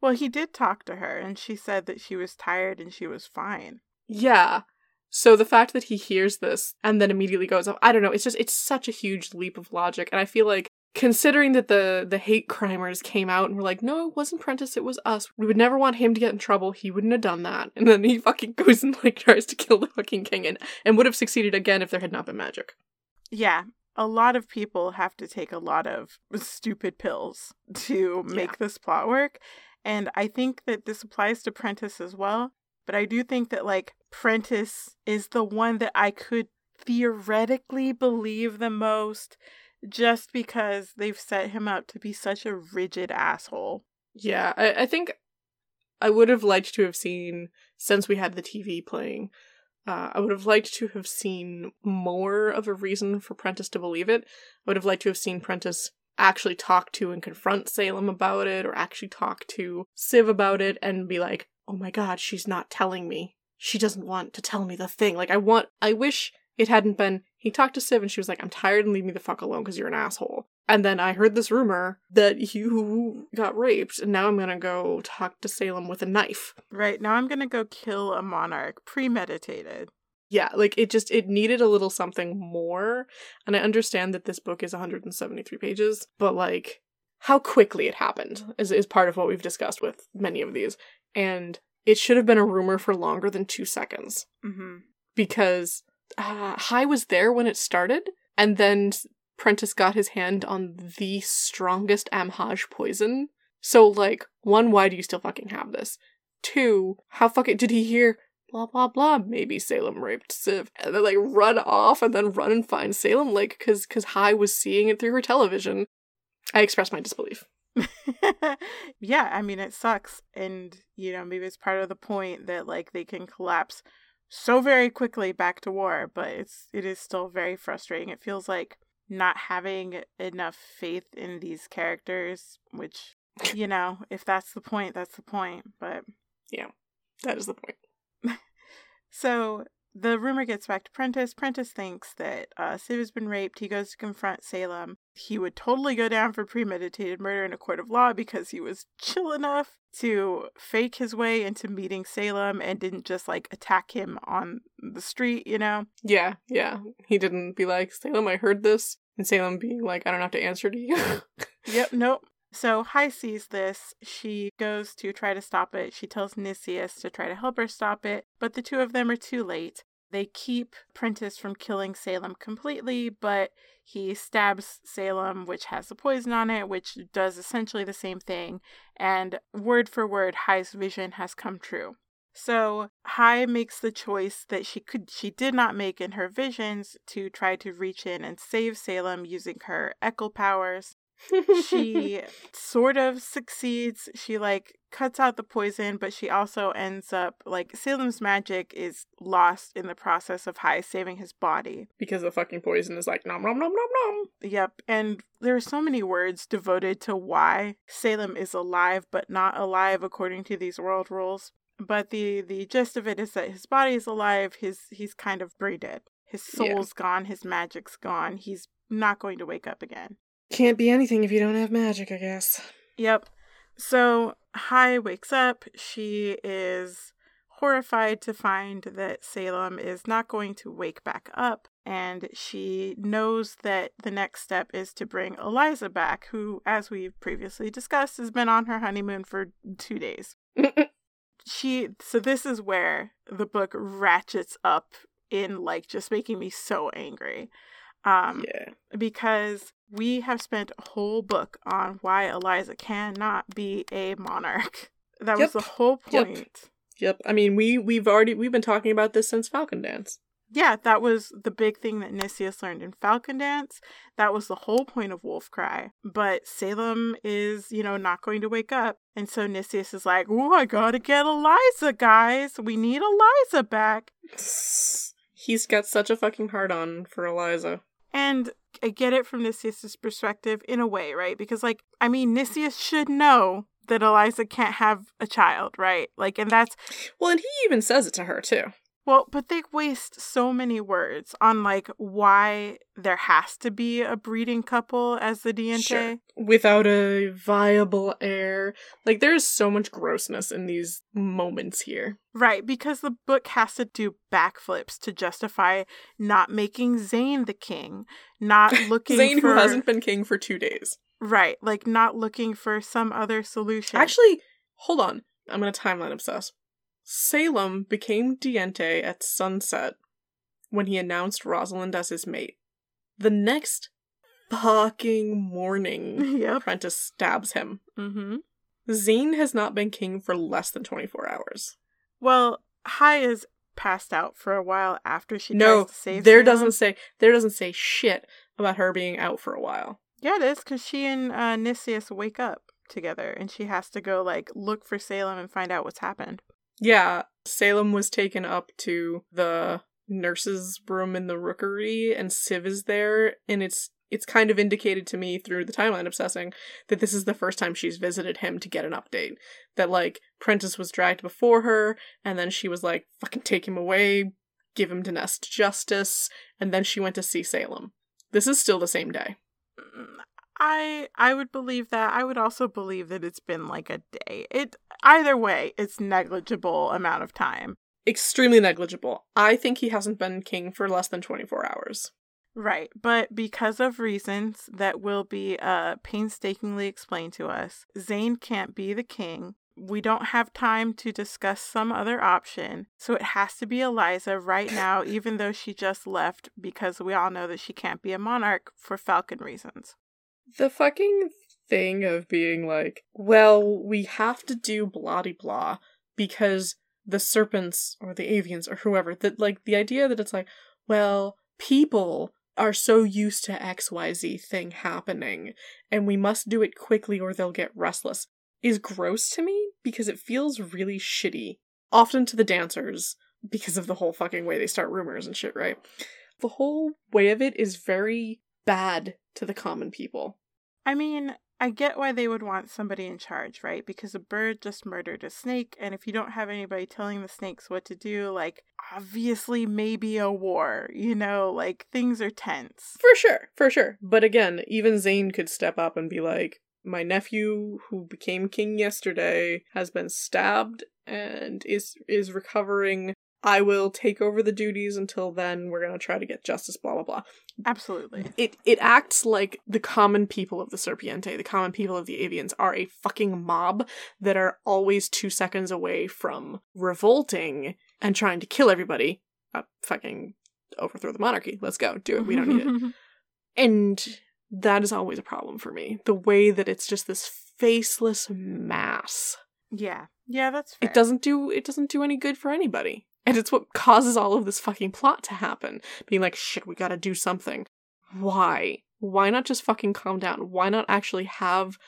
Well, he did talk to her, and she said that she was tired and she was fine. Yeah. So the fact that he hears this and then immediately goes off, I don't know, it's just it's such a huge leap of logic. And I feel like considering that the the hate crimers came out and were like, no, it wasn't Prentiss, it was us. We would never want him to get in trouble. He wouldn't have done that. And then he fucking (laughs) goes and like tries to kill the fucking king and, and would have succeeded again if there had not been magic. Yeah. A lot of people have to take a lot of (laughs) stupid pills to make yeah. this plot work. And I think that this applies to Prentiss as well. But I do think that like Prentiss is the one that I could theoretically believe the most just because they've set him up to be such a rigid asshole. Yeah, I, I think I would have liked to have seen, since we had the TV playing, uh, I would have liked to have seen more of a reason for Prentiss to believe it. I would have liked to have seen Prentiss actually talk to and confront Salem about it, or actually talk to Siv about it and be like, oh my god, she's not telling me she doesn't want to tell me the thing. Like, I want, I wish it hadn't been, he talked to Siv and she was like, I'm tired and leave me the fuck alone because you're an asshole. And then I heard this rumor that you got raped, and now I'm gonna go talk to Salem with a knife. Right, now I'm gonna go kill a monarch, premeditated. Yeah, like it just, it needed a little something more. And I understand that this book is 173 pages, but like, how quickly it happened is, is part of what we've discussed with many of these. And it should have been a rumor for longer than two seconds. Mm-hmm. Because uh, Hai was there when it started, and then Prentiss got his hand on the strongest Amhaj poison. So, like, one, why do you still fucking have this? Two, how fucking did he hear blah blah blah? Maybe Salem raped Siv, and then like run off and then run and find Salem, like, cause cause Hai was seeing it through her television. I express my disbelief. (laughs) yeah, I mean it sucks and you know, maybe it's part of the point that like they can collapse so very quickly back to war, but it's it is still very frustrating. It feels like not having enough faith in these characters, which (laughs) you know, if that's the point, that's the point, but yeah, that is the point. (laughs) so the rumor gets back to Prentiss. Prentiss thinks that uh, Siv has been raped. He goes to confront Salem. He would totally go down for premeditated murder in a court of law because he was (laughs) chill enough to fake his way into meeting Salem and didn't just like attack him on the street, you know? Yeah, yeah. He didn't be like, Salem, I heard this. And Salem being like, I don't have to answer to you. yep, nope. So Hai sees this. She goes to try to stop it. She tells Nicias to try to help her stop it, but the two of them are too late. They keep Prentiss from killing Salem completely, but he stabs Salem, which has the poison on it, which does essentially the same thing. And word for word, Hai's vision has come true. So Hai makes the choice that she could she did not make in her visions to try to reach in and save Salem using her echo powers she sort of succeeds. She like cuts out the poison, but she also ends up like Salem's magic is lost in the process of Hai saving his body. Because the fucking poison is like nom nom nom nom nom. Yep. And there are so many words devoted to why Salem is alive but not alive according to these world rules. But the the gist of it is that his body is alive, his he's kind of brain dead. His soul's yeah. gone, his magic's gone. He's not going to wake up again. Can't be anything if you don't have magic, I guess. Yep. So Hai wakes up. She is horrified to find that Salem is not going to wake back up. And she knows that the next step is to bring Eliza back, who, as we've previously discussed, has been on her honeymoon for two days. (laughs) she, so this is where the book ratchets up in like just making me so angry. Um, yeah. Because we have spent a whole book on why Eliza cannot be a monarch. (laughs) That yep. was the whole point. Yep. yep. I mean, we we've already we've been talking about this since Falcon Dance. Yeah, that was the big thing that Nicias learned in Falcon Dance. That was the whole point of Wolf Cry. But Salem is, you know, not going to wake up. And so Nicias is like, oh, I gotta get Eliza, guys. We need Eliza back. He's got such a fucking hard on for Eliza. And I get it from Nicias' perspective in a way, right? Because, like, I mean, Nicias should know that Eliza can't have a child, right? Like, and that's. Well, and he even says it to her, too. Well, but they waste so many words on like why there has to be a breeding couple as the Diente. Sure. Without a viable heir. Like there's so much grossness in these moments here. Right, because the book has to do backflips to justify not making Zane the king, not (laughs) looking Zane for who hasn't been king for 2 days. Right, like not looking for some other solution. Actually, hold on. I'm going to timeline obsess. Salem became Diente at sunset when he announced Rosalind as his mate. The next fucking morning, (laughs) yep. Prentiss stabs him. Mm-hmm. Zane has not been king for less than 24 hours. Well, Hai is passed out for a while after she no, tries to save there doesn't say there doesn't say shit about her being out for a while. Yeah, it is because she and uh, Nicias wake up together, and she has to go like look for Salem and find out what's happened. Yeah, Salem was taken up to the nurse's room in the rookery, and Siv is there, and it's it's kind of indicated to me through the timeline obsessing that this is the first time she's visited him to get an update. That like Prentiss was dragged before her, and then she was like, "Fucking take him away, give him to Nest Justice," and then she went to see Salem. This is still the same day. Mm, I I would believe that. I would also believe that it's been like a day. It either way, it's negligible amount of time. Extremely negligible. I think he hasn't been king for less than 24 hours. Right, but because of reasons that will be uh painstakingly explained to us, Zane can't be the king. We don't have time to discuss some other option, so it has to be Eliza right now, (laughs) even though she just left, because we all know that she can't be a monarch for Falcon reasons the fucking thing of being like, well, we have to do blah de blah because the serpents or the avians or whoever that like the idea that it's like, well, people are so used to XYZ thing happening and we must do it quickly or they'll get restless is gross to me because it feels really shitty. Often to the dancers because of the whole fucking way they start rumors and shit, right? The whole way of it is very bad to the common people. I mean, I get why they would want somebody in charge, right? Because a bird just murdered a snake, and if you don't have anybody telling the snakes what to do, like, obviously, maybe a war, you know, like, things are tense. For sure, for sure. But again, even Zane could step up and be like, my nephew, who became king yesterday, has been stabbed and is is recovering I will take over the duties until then. We're gonna try to get justice, blah blah blah. Absolutely. It it acts like the common people of the Serpiente, the common people of the Avians, are a fucking mob that are always two seconds away from revolting and trying to kill everybody. Uh, fucking overthrow the monarchy. Let's go. Do it. We don't need it. (laughs) and that is always a problem for me. The way that it's just this faceless mass. Yeah. Yeah, that's fair. It doesn't do it doesn't do any good for anybody. And it's what causes all of this fucking plot to happen. Being like, shit, we gotta do something. Why? Why not just fucking calm down? Why not actually have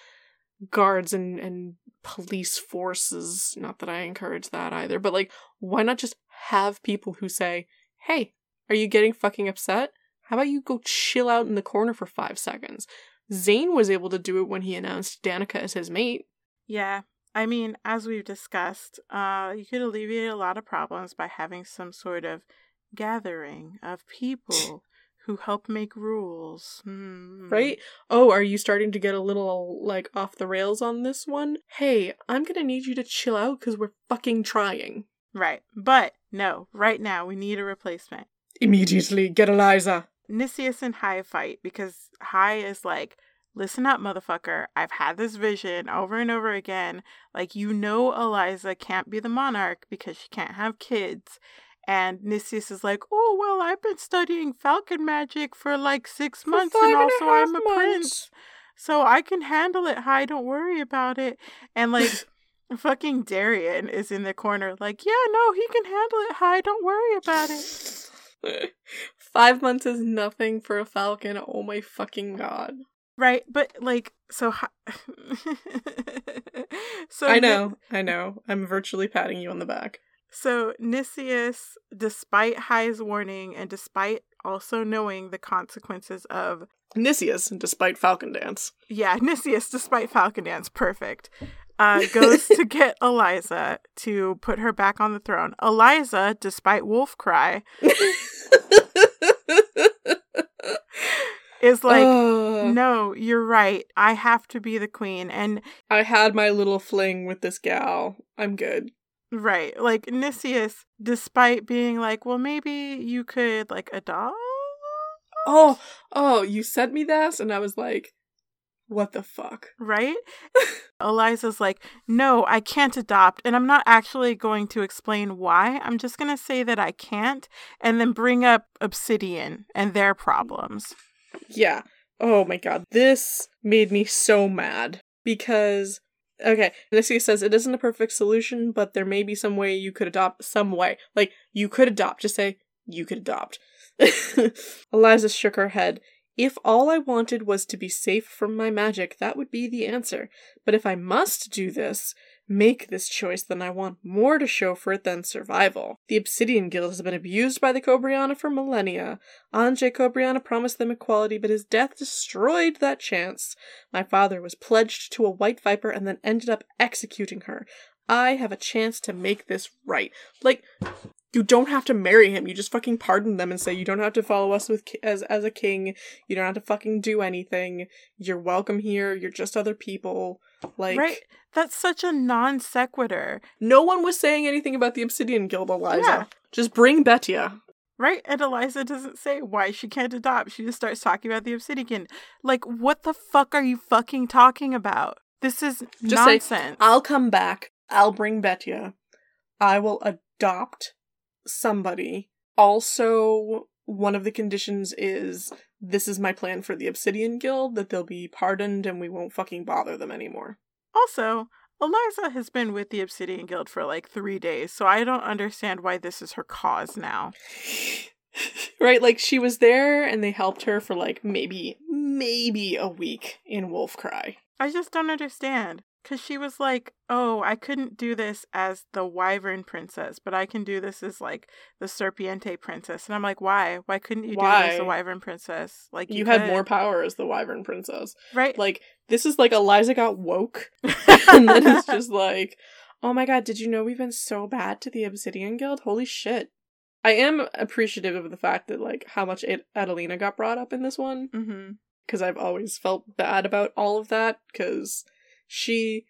guards and, and police forces? Not that I encourage that either, but like, why not just have people who say, hey, are you getting fucking upset? How about you go chill out in the corner for five seconds? Zane was able to do it when he announced Danica as his mate. Yeah, I mean, as we've discussed, uh, you could alleviate a lot of problems by having some sort of gathering of (laughs) people who help make rules. Mm. Right? Oh, are you starting to get a little, like, off the rails on this one? Hey, I'm gonna need you to chill out because we're fucking trying. Right. But, no, right now, we need a replacement. Immediately, get Eliza. Nicias and Hai fight because Hai is like, listen up, motherfucker. I've had this vision over and over again. Like, you know, Eliza can't be the monarch because she can't have kids. And Nicias is like, oh, well, I've been studying falcon magic for like six for months, and also and I'm a months. prince. So I can handle it. Hai, don't worry about it. And like, (laughs) fucking Darien is in the corner, like, yeah, no, he can handle it. Hai, don't worry about it. (laughs) Five months is nothing for a falcon. Oh my fucking god. Right, but like so (laughs) So I know, I know. I'm virtually patting you on the back. So Nicias, despite Hai's warning and despite also knowing the consequences of Nicias, despite Falcon Dance. Yeah, Nicias, despite Falcon Dance, perfect. uh, goes to (laughs) get Eliza to put her back on the throne. Eliza, despite wolf cry, (laughs) is like, no, you're right. I have to be the queen. And I had my little fling with this gal. I'm good. right, like Nicias, despite being like, well, maybe you could like adopt. Oh, oh, you sent me this, and I was like, what the fuck? Right? (laughs) Eliza's like, no, I can't adopt. And I'm not actually going to explain why. I'm just going to say that I can't and then bring up Obsidian and their problems. Yeah. Oh my god. This made me so mad because okay, Nissia says it isn't a perfect solution, but there may be some way you could adopt some way. Like you could adopt. Just say you could adopt. (laughs) Eliza shook her head. If all I wanted was to be safe from my magic, that would be the answer. But if I must do this, make this choice, then I want more to show for it than survival. The Obsidian Guild has been abused by the Cobriana for millennia. Anjay Cobriana promised them equality, but his death destroyed that chance. My father was pledged to a white viper and then ended up executing her. I have a chance to make this right. Like, you don't have to marry him. You just fucking pardon them and say you don't have to follow us with ki- as as a king. You don't have to fucking do anything. You're welcome here. You're just other people. Like, right? That's such a non sequitur. no one was saying anything about the Obsidian Guild, Eliza. Yeah. Just bring Betia. Right? And Eliza doesn't say why she can't adopt. She just starts talking about the Obsidian. Like, what the fuck are you fucking talking about? This is Just say, nonsense. I'll come back. I'll bring Betia. I will adopt somebody. Also, one of the conditions is this is my plan for the Obsidian Guild that they'll be pardoned and we won't fucking bother them anymore. Also, Eliza has been with the Obsidian Guild for like three days, so I don't understand why this is her cause now. (laughs) right? Like she was there and they helped her for like maybe, maybe a week in Wolf Cry. I just don't understand. Because she was like, oh, I couldn't do this as the Wyvern Princess, but I can do this as like the Serpiente Princess. And I'm like, why? Why couldn't you do it as the Wyvern Princess? Like, You, had could. more power as the Wyvern Princess. Right? Like, this is like Eliza got woke (laughs) and then it's just like, oh my god, did you know we've been so bad to the Obsidian Guild? Holy shit. I am appreciative of the fact that, like, how much Ad- Adelina got brought up in this one, mm-hmm. because I've always felt bad about all of that, because she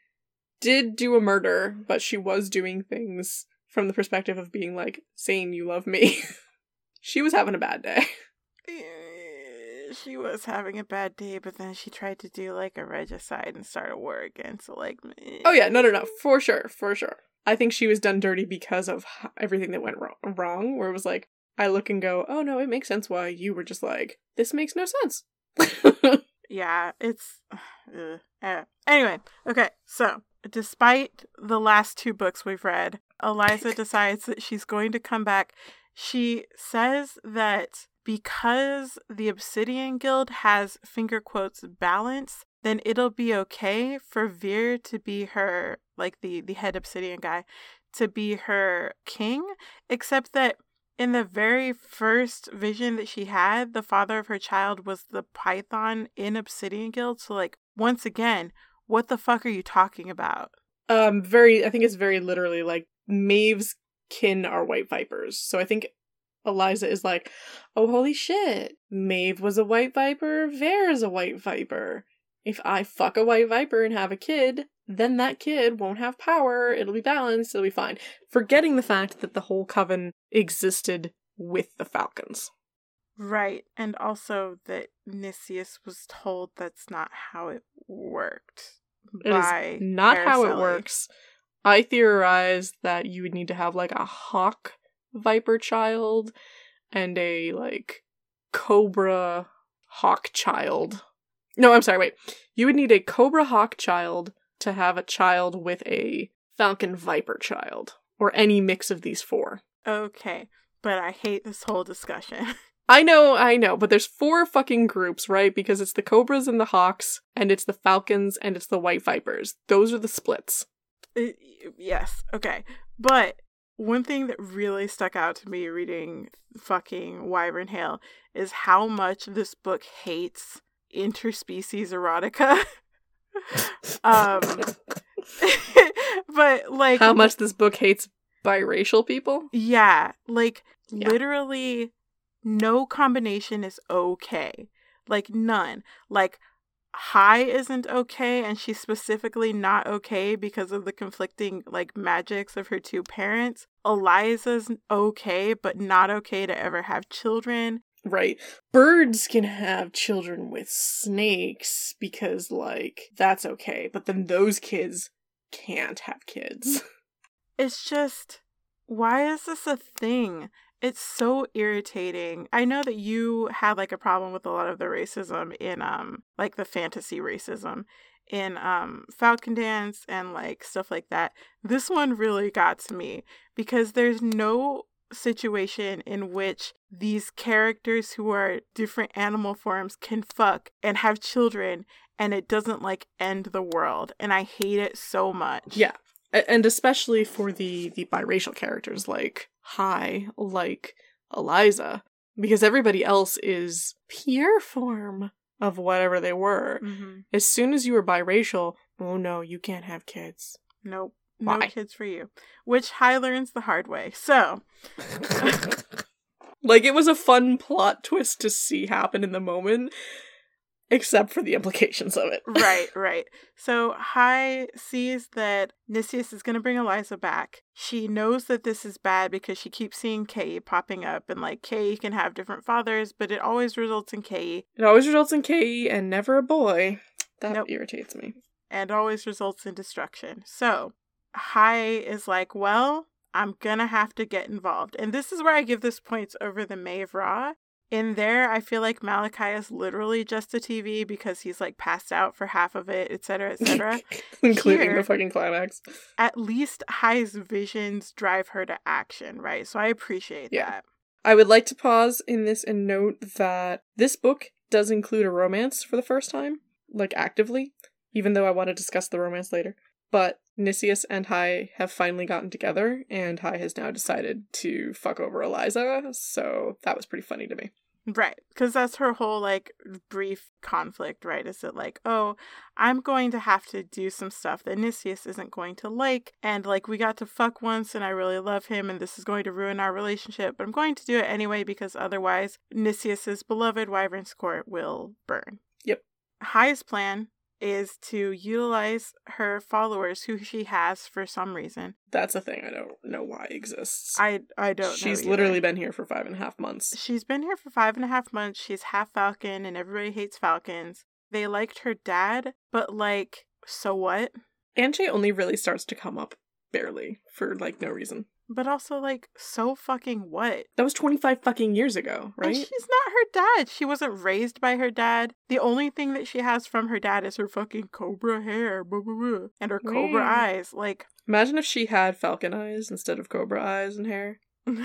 did do a murder, but she was doing things from the perspective of being like, saying you love me. (laughs) she was having a bad day. (laughs) Eh, She was having a bad day, but then she tried to do like a regicide and start a war again. So, like, Oh yeah, no, no, no, for sure, for sure. I think she was done dirty because of everything that went wrong. Wrong, where it was like, I look and go, oh no, it makes sense why you were just like, this makes no sense. (laughs) Yeah, it's. (sighs) Eh. Anyway, okay, so despite the last two books we've read, Eliza (laughs) decides that she's going to come back. She says that because the Obsidian Guild has finger quotes balance, then it'll be okay for Veer to be her, like the, the head Obsidian guy, to be her king, except that in the very first vision that she had, the father of her child was the python in Obsidian Guild. So, like, once again, what the fuck are you talking about? um, very, I think it's very literally like Maeve's kin are white vipers. So I think Eliza is like, oh holy shit, Maeve was a white viper, Vare is a white viper. If I fuck a white viper and have a kid, then that kid won't have power. It'll be balanced. It'll be fine. Forgetting the fact that the whole coven existed with the Falcons. Right. And also that Nicias was told that's not how it worked. It is not how it works. I theorize that you would need to have like a hawk viper child and a like cobra hawk child. No, I'm sorry, wait. You would need a cobra hawk child to have a child with a falcon viper child or any mix of these four. Okay. But I hate this whole discussion. (laughs) I know, I know, but there's four fucking groups, right? Because it's the cobras and the hawks, and it's the falcons, and it's the white vipers. Those are the splits. It- yes. Okay. But one thing that really stuck out to me reading fucking Wyvernhail is how much this book hates interspecies erotica. (laughs) (laughs) um (laughs) but like How much this book hates biracial people? Yeah, like Yeah. literally no combination is okay. Like none. Like Hai isn't okay and she's specifically not okay because of the conflicting like magics of her two parents. Eliza's okay but not okay to ever have children. Right. Birds can have children with snakes because, like, that's okay. But then those kids can't have kids. (laughs) It's just why is this a thing? It's so irritating. I know that you had like a problem with a lot of the racism in um like the fantasy racism in um Falcon Dance and like stuff like that. This one really got to me because there's no situation in which these characters who are different animal forms can fuck and have children and it doesn't like end the world and I hate it so much. Yeah. And especially for the the biracial characters like Hai, like Eliza, because everybody else is pure form of whatever they were. hmm As soon as you were biracial, oh no, you can't have kids. Nope. No Why? kids for you. Which Hai learns the hard way. So, (laughs) like it was a fun plot twist to see happen in the moment, except for the implications of it. right, (laughs) right. So, Hai sees that Nicias is going to bring Eliza back. She knows that this is bad because she keeps seeing Kay popping up, and like Kay can have different fathers, but it always results in Kay It always results in K and never a boy. That Nope. irritates me. and always results in destruction. So, Hai is like, well, I'm gonna have to get involved. And this is where I give this points over the Maeve Raw. In there, I feel like Malachi is literally just a TV because he's like passed out for half of it, etc., etc. (laughs) Including Here- the fucking climax. At least Hai's visions drive her to action, right? So I appreciate Yeah. that. I would like to pause in this and note that this book does include a romance for the first time, like actively, even though I want to discuss the romance later. But Nicias and Hai have finally gotten together, and Hai has now decided to fuck over Eliza, so that was pretty funny to me. Right. Because that's her whole like brief conflict, right? Is it like, oh, I'm going to have to do some stuff that Nicias isn't going to like. And like, we got to fuck once and I really love him and this is going to ruin our relationship. But I'm going to do it anyway because otherwise Nicias's beloved Wyvern's court will burn. Yep. Hai's plan is to utilize her followers who she has for some reason. That's a thing I don't know why exists. I I don't know. She's literally been here for five and a half months. She's been here for five and a half months. She's half Falcon, and everybody hates Falcons. They liked her dad, but like, so what? Anche only really starts to come up barely for like no reason. But also, like, so fucking what? That was 25 fucking years ago, And right? she's not her dad. She wasn't raised by her dad. The only thing that she has from her dad is her fucking cobra hair, blah, blah, blah, and her cobra eyes. Like, Imagine if she had falcon eyes instead of cobra eyes and hair. (laughs)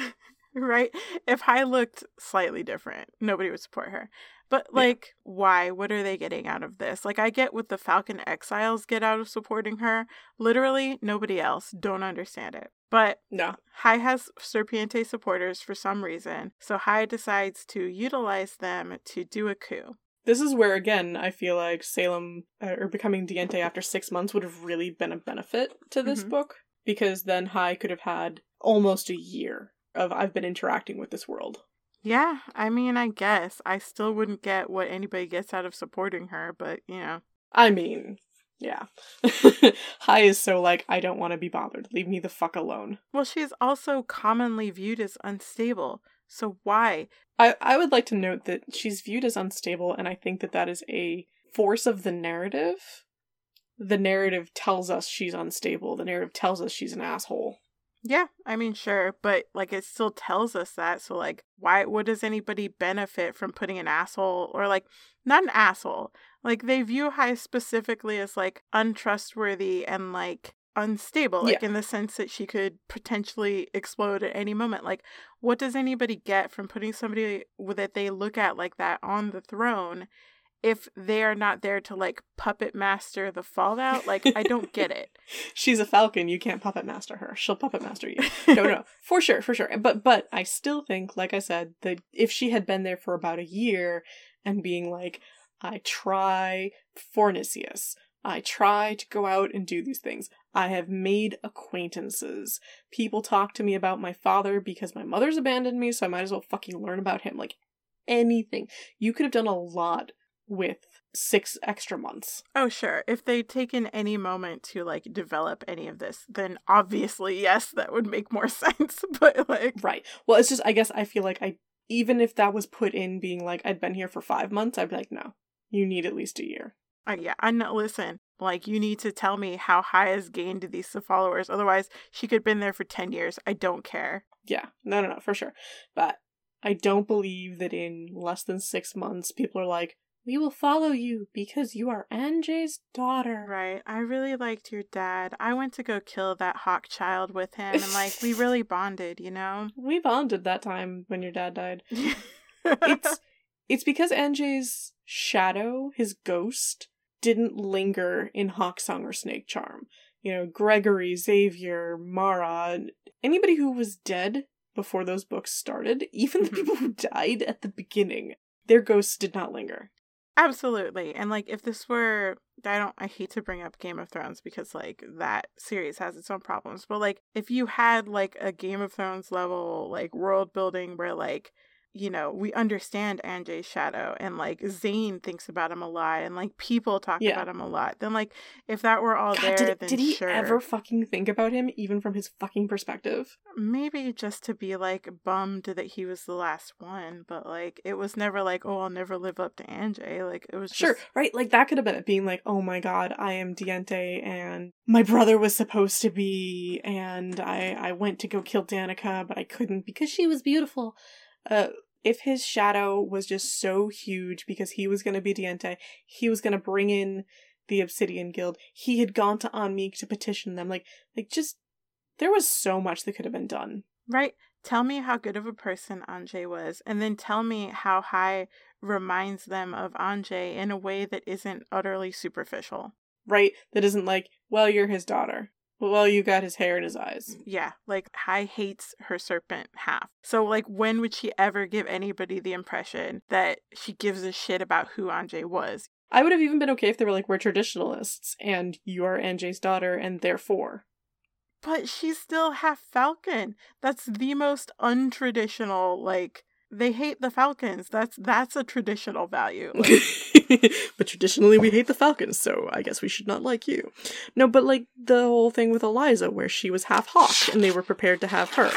right? If Hai looked slightly different, nobody would support her. But Yeah. like, why? What are they getting out of this? Like, I get what the Falcon Exiles get out of supporting her. Literally, nobody else. Don't understand it. But No. Hai has Serpiente supporters for some reason, so Hai decides to utilize them to do a coup. This is where, again, I feel like Salem uh, or becoming Diente after six months would have really been a benefit to this Mhm. book because then Hai could have had almost a year of I've been interacting with this world. Yeah, I mean, I guess. I still wouldn't get what anybody gets out of supporting her, but you know. I mean, yeah. (laughs) Hai is so like, I don't want to be bothered. Leave me the fuck alone. Well, she's also commonly viewed as unstable. So why? I, I would like to note that she's viewed as unstable, and I think that that is a force of the narrative. The narrative tells us she's unstable. The narrative tells us she's an asshole. Yeah, I mean, sure, but like it still tells us that. So, like, why? What does anybody benefit from putting an asshole or like not an asshole? Like they view Hai specifically as like untrustworthy and like unstable, like in the sense that she could potentially explode at any moment. Like, what does anybody get from putting somebody that they look at like that on the throne? If they are not there to like puppet master the fallout, like I don't (laughs) get it. She's a falcon. You can't puppet master her. She'll puppet master you. (laughs) No, no, for sure, for sure. But but I still think, like I said, that if she had been there for about a year and being like, I try for Nicias, I try to go out and do these things. I have made acquaintances. People talk to me about my father because my mother's abandoned me, so I might as well fucking learn about him. Like anything. You could have done a lot with six extra months. Oh, sure. If they'd taken any moment to like develop any of this, then obviously, yes, that would make more (laughs) sense. but like, right. Well, it's just, I guess I feel like I, even if that was put in being like, I'd been here for five months, I'd be like, no, you need at least a year. Uh, yeah, I know. Listen, like you need to tell me how Hai has gained these followers. Otherwise, she could have been there for ten years. I don't care. Yeah, no, no, no, for sure. But I don't believe that in less than six months, people are like, we will follow you because you are Anjay's daughter. Right. I really liked your dad. I went to go kill that hawk child with him and like we (laughs) really bonded, you know? We bonded that time when your dad died. (laughs) it's it's because Anjay's shadow, his ghost, didn't linger in Hawk Song or Snake Charm. You know, Gregory, Xavier, Mara, anybody who was dead before those books started, even the mm-hmm. people who died at the beginning, their ghosts did not linger. Absolutely. And like if this were I don't I hate to bring up Game of Thrones because like that series has its own problems, but like if you had like a Game of Thrones level like world building where like you know, we understand Anjay's shadow and like Zane thinks about him a lot and like people talk yeah. about him a lot. Then like if that were all God, there, did, then did he sure. ever fucking think about him even from his fucking perspective? Maybe just to be like bummed that he was the last one, but like it was never like, oh, I'll never live up to Anjay. Like it was just... Sure, right? Like that could have been it being like, oh my god, I am Diente and my brother was supposed to be and I I went to go kill Danica, but I couldn't because she was beautiful. Uh if his shadow was just so huge because he was going to be Diente, he was going to bring in the Obsidian Guild. He had gone to Ahnmik to petition them. Like, like just there was so much that could have been done. Right. Tell me how good of a person Anjay was, and then tell me how Hai reminds them of Anjay in a way that isn't utterly superficial. Right? That isn't like, well, you're his daughter. Well, you got his hair in his eyes. Yeah, like Hai hates her serpent half. So, like, when would she ever give anybody the impression that she gives a shit about who Anjay was? I would have even been okay if they were like, we're traditionalists and you're Anjay's daughter and therefore. But she's still half Falcon. That's the most untraditional, like, they hate the falcons. That's that's a traditional value. (laughs) Like... but traditionally we hate the falcons, so I guess we should not like you. No, but like the whole thing with Eliza where she was half hawk and they were prepared to have her.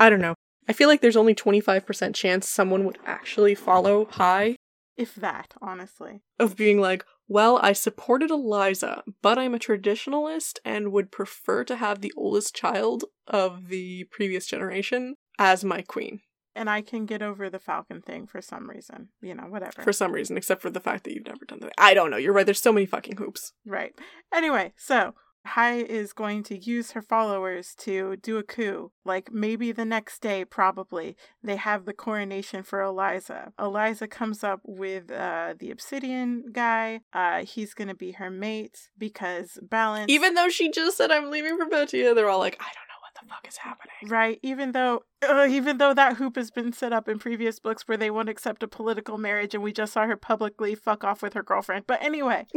I don't know. I feel like there's only 25% chance someone would actually follow Hai. If that, honestly. Of being like, well, I supported Eliza, but I'm a traditionalist and would prefer to have the oldest child of the previous generation as my queen and I can get over the Falcon thing for some reason. You know, whatever. For some reason, except for the fact that you've never done that. I don't know. You're right. There's so many fucking hoops. Right. Anyway, so Hai is going to use her followers to do a coup. Like maybe the next day, probably, they have the coronation for Eliza. Eliza comes up with uh, the obsidian guy. Uh, he's going to be her mate because balance. Even though she just said, I'm leaving for Betia, they're all like, I don't know the fuck is happening? Right. Even though, uh, even though that hoop has been set up in previous books where they won't accept a political marriage, and we just saw her publicly fuck off with her girlfriend. But anyway. (laughs)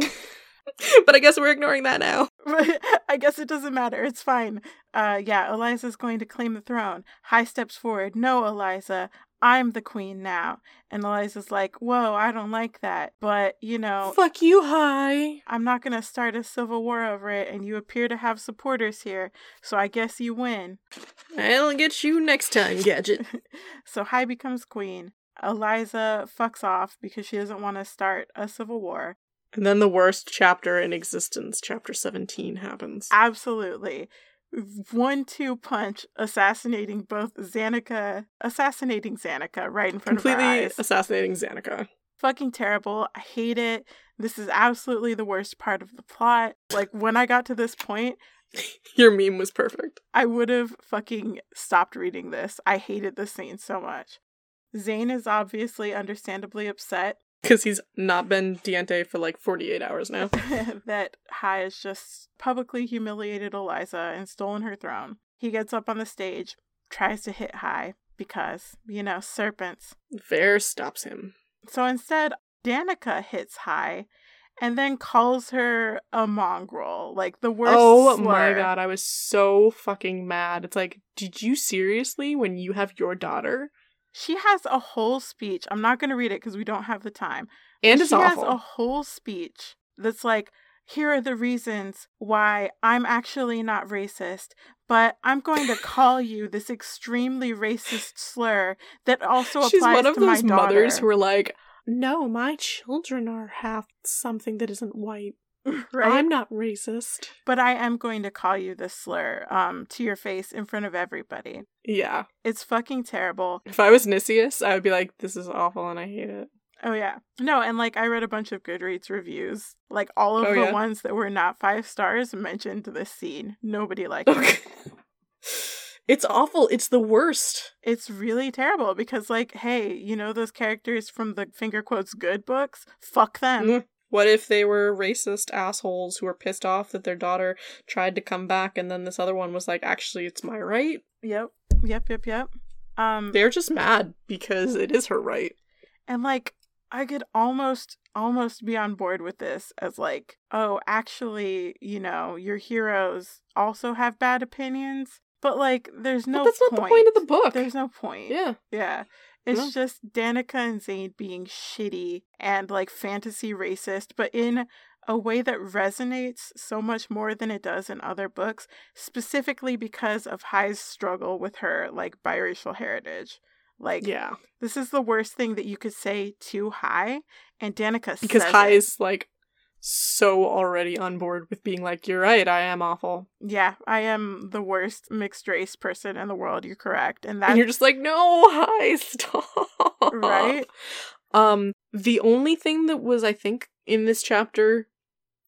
(laughs) but I guess we're ignoring that now. (laughs) I guess it doesn't matter. It's fine. Uh, yeah, Eliza's going to claim the throne. Hai steps forward. No, Eliza, I'm the queen now. And Eliza's like, whoa, I don't like that. But, you know. Fuck you, Hai. I'm not going to start a civil war over it, and you appear to have supporters here, so I guess you win. I'll get you next time, Gadget. (laughs) so Hai becomes queen. Eliza fucks off because she doesn't want to start a civil war. And then the worst chapter in existence, chapter 17, happens. Absolutely one two punch assassinating both Zanika assassinating Zanika right in front Completely of eyes. assassinating Zanika. Fucking terrible. I hate it. This is absolutely the worst part of the plot. Like when I got to this point, (laughs) your meme was perfect. I would have fucking stopped reading this. I hated this scene so much. Zane is obviously understandably upset because he's not been Diente for like 48 hours now. (laughs) that Hai has just publicly humiliated Eliza and stolen her throne. He gets up on the stage, tries to hit Hai because, you know, serpents. Vair stops him. So instead, Danica hits Hai and then calls her a mongrel, like the worst. Oh slur. my god, I was so fucking mad. It's like, did you seriously, when you have your daughter, She has a whole speech. I'm not going to read it because we don't have the time. and she it's awful. has a whole speech that's like, here are the reasons why I'm actually not racist, but I'm going to call you this extremely racist slur that also applies She's one of those mothers who are like, no, my children are half something that isn't white. (laughs) right? I'm not racist. but I am going to call you this slur um to your face in front of everybody. Yeah. It's fucking terrible. If I was Nicias, I would be like, this is awful and I hate it. Oh yeah. No, and like I read a bunch of Goodreads reviews. Like all of Oh, the yeah? ones that were not five stars mentioned this scene. Nobody liked it. (laughs) It's awful. It's the worst. It's really terrible because like, hey, you know those characters from the finger quotes good books? Fuck them. What if they were racist assholes who were pissed off that their daughter tried to come back and then this other one was like, actually, it's my right? Yep. Yep, yep, yep. Um They're just mad because it is her right. And like I could almost almost be on board with this as like, oh, actually, you know, your heroes also have bad opinions, but like there's no but that's not the point of the book. There's no point. yeah. Yeah. It's No. just Danica and Zane being shitty and like fantasy racist, but in a way that resonates so much more than it does in other books, specifically because of Hai's struggle with her like biracial heritage. Like Yeah. this is the worst thing that you could say to Hai, and Danica Because says Hai it. is like so already on board with being like, you're right, I am awful. Yeah, I am the worst mixed race person in the world. You're correct, and and you're just like, no, (laughs) Hai, stop. right. Um, the only thing that was, I think, in this chapter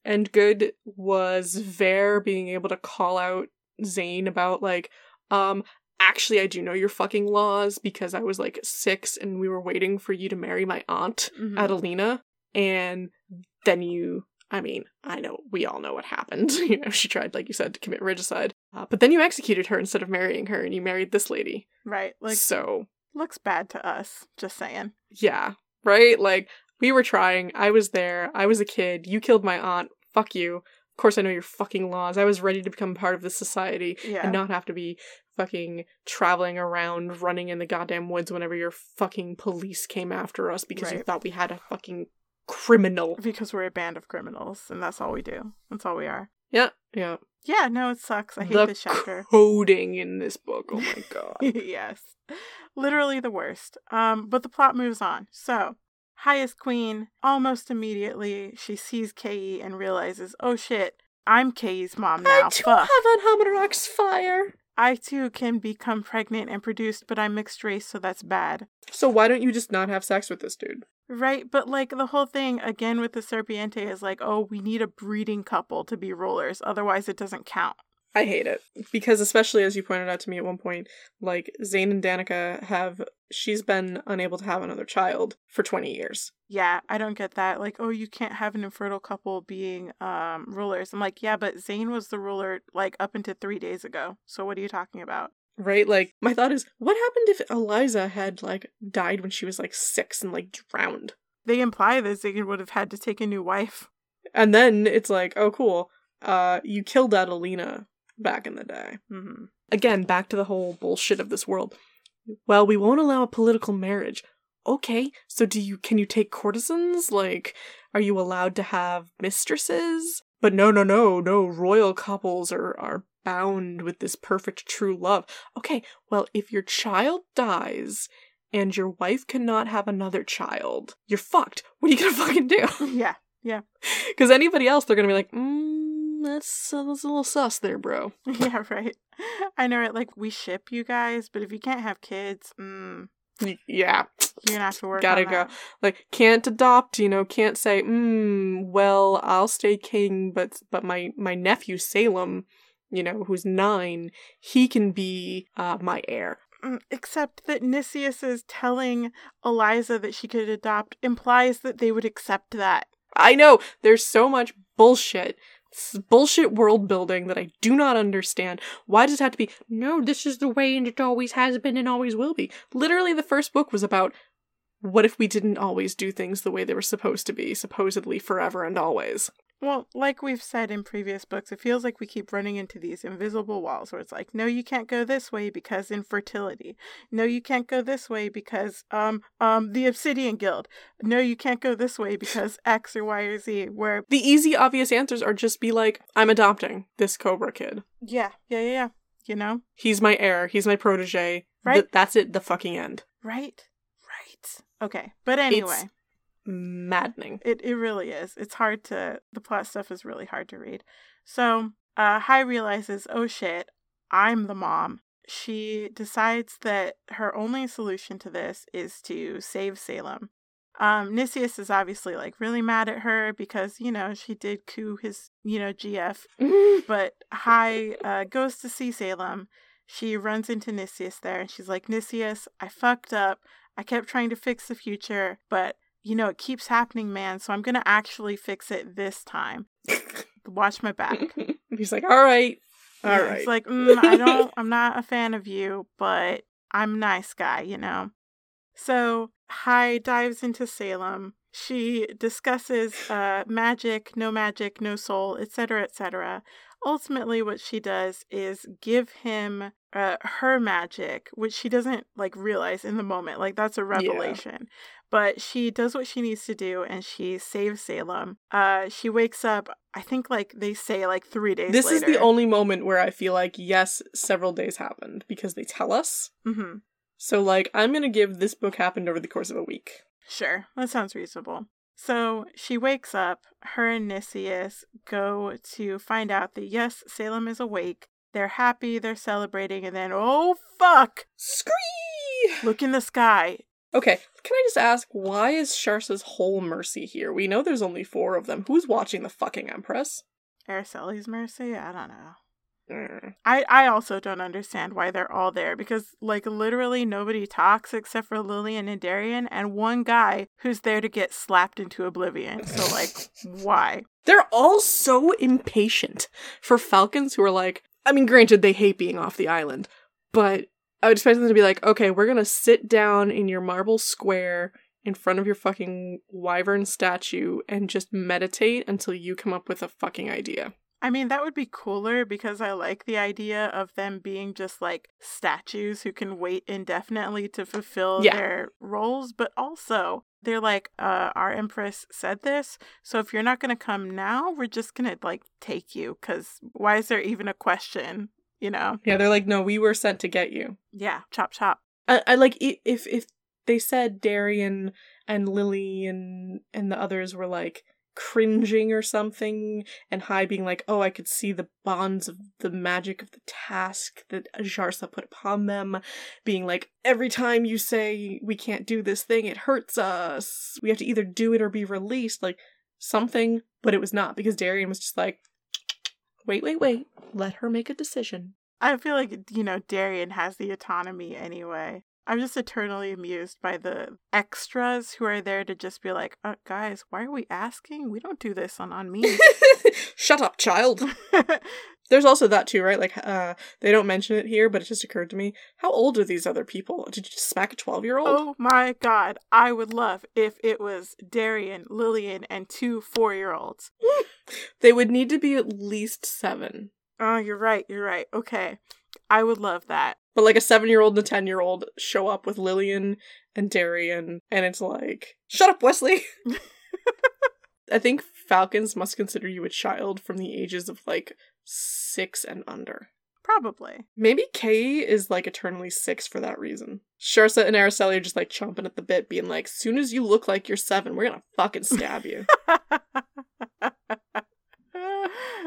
and good was Vare being able to call out Zane about like, um, actually I do know your fucking laws because I was like six and we were waiting for you to marry my aunt, Mhm. Adelina, and then you I mean, I know we all know what happened. (laughs) you know, she tried, like you said, to commit regicide. Uh, but then you executed her instead of marrying her, and you married this lady. Right, like so, looks bad to us. Just saying. yeah, right? Like, we were trying. I was there. I was a kid. You killed my aunt. Fuck you. Of course, I know your fucking laws. I was ready to become part of this society Yeah. and not have to be fucking traveling around, running in the goddamn woods whenever your fucking police came after us because you thought we had a fucking criminal. because we're a band of criminals, and that's all we do. That's all we are. Yeah, yeah. Yeah, no, it sucks. I hate the this chapter. coding in this book. Oh my (laughs) god. yes. Literally the worst. Um, but the plot moves on. So, highest queen, almost immediately, she sees Kei and realizes, oh shit, I'm Kei's mom now. I too Fuck. have an Hammerox fire. I too can become pregnant and produced, but I'm mixed race, so that's bad. So why don't you just not have sex with this dude? Right, but like the whole thing again with the Serpiente is like, oh, we need a breeding couple to be rulers, otherwise it doesn't count. I hate it because, especially as you pointed out to me at one point, like Zane and Danica have, she's been unable to have another child for twenty years. Yeah, I don't get that. Like, oh, you can't have an infertile couple being um rulers. I'm like, yeah, but Zane was the ruler like up until three days ago. So what are you talking about? Right? Like, my thought is, what happened if Eliza had like died when she was like six and like drowned? They imply that Zane would have had to take a new wife. And then it's like, oh, cool. Uh, you killed Adelina back in the day. Mm-hmm. again back to the whole bullshit of this world well we won't allow a political marriage okay so do you can you take courtesans like are you allowed to have mistresses but no no no no royal couples are are bound with this perfect true love okay well if your child dies and your wife cannot have another child you're fucked what are you gonna (laughs) fucking do Yeah, yeah. (laughs) because anybody else they're gonna be like mm, that's, uh, that's a little sus there bro (laughs) yeah, right. I know, right? Like we ship you guys, but if you can't have kids, mm, yeah you're gonna have to work. Gotta go. that. like can't adopt you know can't say mm well i'll stay king but but my my nephew salem you know who's nine he can be uh my heir Mm, Except that Nicias is telling Eliza that she could adopt implies that they would accept that. i know there's so much bullshit bullshit world building that i do not understand why does it have to be no this is the way and it always has been and always will be literally the first book was about what if we didn't always do things the way they were supposed to be, supposedly forever and always? Well, like we've said in previous books, it feels like we keep running into these invisible walls where it's like, no, you can't go this way because infertility. No, you can't go this way because um um the Obsidian Guild. No, you can't go this way because X or Y or Z. Where The easy, obvious answers are just be like, I'm adopting this Cobra kid. yeah, yeah, yeah, yeah. You know, He's my heir. He's my protege. Right. Th- that's it. The fucking end. right, right. Okay, but anyway. Maddening. It it really is. It's hard to the plot stuff is really hard to read. So, uh Hai realizes, "Oh shit, I'm the mom." She decides that her only solution to this is to save Salem. Um Nicias is obviously like really mad at her because, you know, she did coup his, you know, GF, (laughs) but Hai uh, goes to see Salem. She runs into Nicias there and she's like, Nicias, I fucked up. I kept trying to fix the future, but you know, it keeps happening, man. So I'm going to actually fix it this time. (laughs) Watch my back. (laughs) He's like, all right. All Yeah, right. It's like, mm, I don't, (laughs) I'm not a fan of you, but I'm a nice guy, you know? So Hai dives into Salem. She discusses uh, magic, no magic, no soul, etc., etc. Ultimately, what she does is give him uh, her magic, which she doesn't like realize in the moment. Like that's a revelation. But she does what she needs to do, and she saves Salem. Uh, she wakes up. I think like they say like three days. this is the only moment where I feel like, yes, several days happened because they tell us. Mm-hmm. So, like, I'm going to give this book happened over the course of a week. Sure, that sounds reasonable. So she wakes up. Her and Nicias go to find out that yes, Salem is awake. They're happy, they're celebrating, and then oh fuck! Scree! Look in the sky. Okay, can I just ask, why is Sharsa's whole mercy here? We know there's only four of them. Who's watching the fucking Empress? Araceli's mercy? I don't know. Mm. I, I also don't understand why they're all there because, like, literally nobody talks except for Lillian and Darian and one guy who's there to get slapped into oblivion. So, like, (laughs) why? They're all so impatient for falcons who are like, I mean, granted, they hate being off the island, but I would expect them to be like, okay, we're gonna sit down in your marble square in front of your fucking wyvern statue and just meditate until you come up with a fucking idea. I mean, that would be cooler because I like the idea of them being just like statues who can wait indefinitely to fulfill Yeah. their roles, but also they're like, uh, our Empress said this, so if you're not gonna come now, we're just gonna like take you, because why is there even a question? You know? Yeah, they're like, no, we were sent to get you. Yeah, chop chop. I, I like if if they said Darian and Lily and and the others were like cringing or something, and Hai being like, "Oh, I could see the bonds of the magic of the task that Sharsa put upon them," being like, "Every time you say we can't do this thing, it hurts us. We have to either do it or be released." Like something, but it was not because Darian was just like, "Wait, wait, wait. Let her make a decision." I feel like, you know, Darian has the autonomy anyway. I'm just eternally amused by the extras who are there to just be like, uh, guys, why are we asking? We don't do this on, on me. (laughs) Shut up, child. (laughs) There's also that too, right? Like, uh, they don't mention it here, but it just occurred to me. How old are these other people? Did you just smack a 12 year old? oh my god, I would love if it was Darian, Lillian, and two four year olds. They would need to be at least seven. Oh, you're right, you're right. Okay. I would love that. But like a seven year old and a 10 year old show up with Lillian and Darian, and it's like, shut up, Wesley! (laughs) I think Falcons must consider you a child from the ages of like six and under. Probably. Maybe Kay is like eternally six for that reason. Sharsa and Araceli are just like chomping at the bit, being like, soon as you look like you're seven, we're gonna fucking stab you. (laughs)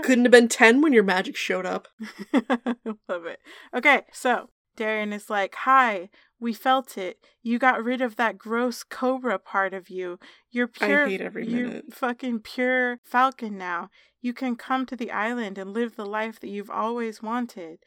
Couldn't have been 10 when your magic showed up. (laughs) Love it. Okay, so Darian is like, Hai, we felt it. You got rid of that gross cobra part of you. You're I pure. hate every you're fucking pure falcon now. You can come to the island and live the life that you've always wanted.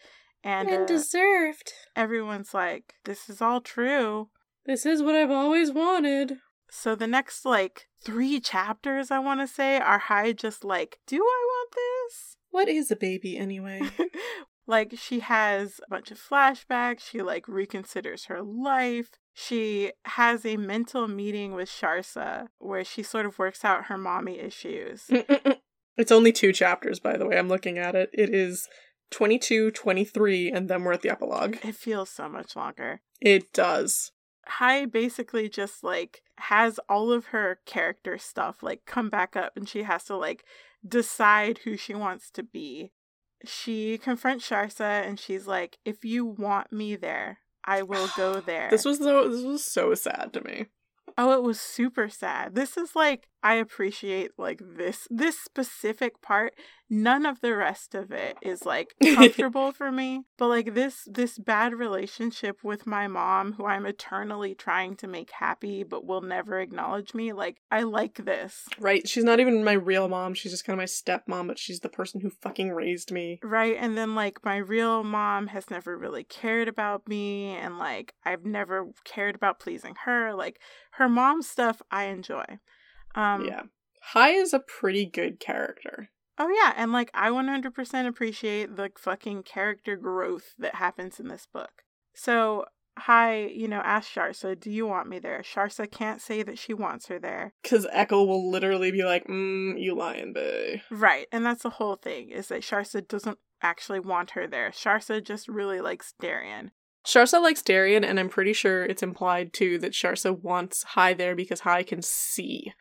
And, uh, deserved. everyone's like, This is all true. This is what I've always wanted. So the next like three chapters, I want to say, are Hai just like, Do I want this? What is a baby anyway? (laughs) Like she has a bunch of flashbacks, she like reconsiders her life. She has a mental meeting with Sharsa where she sort of works out her mommy issues. it's only two chapters, by the way. I'm looking at it. It is 22, 23, and then we're at the epilogue. It feels so much longer. It does. Hai basically just like has all of her character stuff like come back up and she has to like decide who she wants to be. She confronts Sharsa and she's like, if you want me there, I will go (sighs) there. This was so this was so sad to me. Oh, it was super sad. This is like I appreciate like this this specific part. None of the rest of it is like (laughs) comfortable for me, but like this this bad relationship with my mom who I'm eternally trying to make happy but will never acknowledge me, like I like this. Right. She's not even my real mom. She's just kind of my stepmom, but she's the person who fucking raised me. Right. And then like my real mom has never really cared about me and like I've never cared about pleasing her. Like her mom stuff I enjoy. Um, yeah. Hai is a pretty good character. Oh yeah, and like I 100% appreciate the fucking character growth that happens in this book. So, Hai, you know, ask Sharsa, "Do you want me there?" Sharsa can't say that she wants her there cuz Echo will literally be like, "Mm, you lying, bae." Right, and that's the whole thing is that Sharsa doesn't actually want her there. Sharsa just really likes Darien. Sharsa likes Darien, and I'm pretty sure it's implied too that Sharsa wants Hai there because Hai can see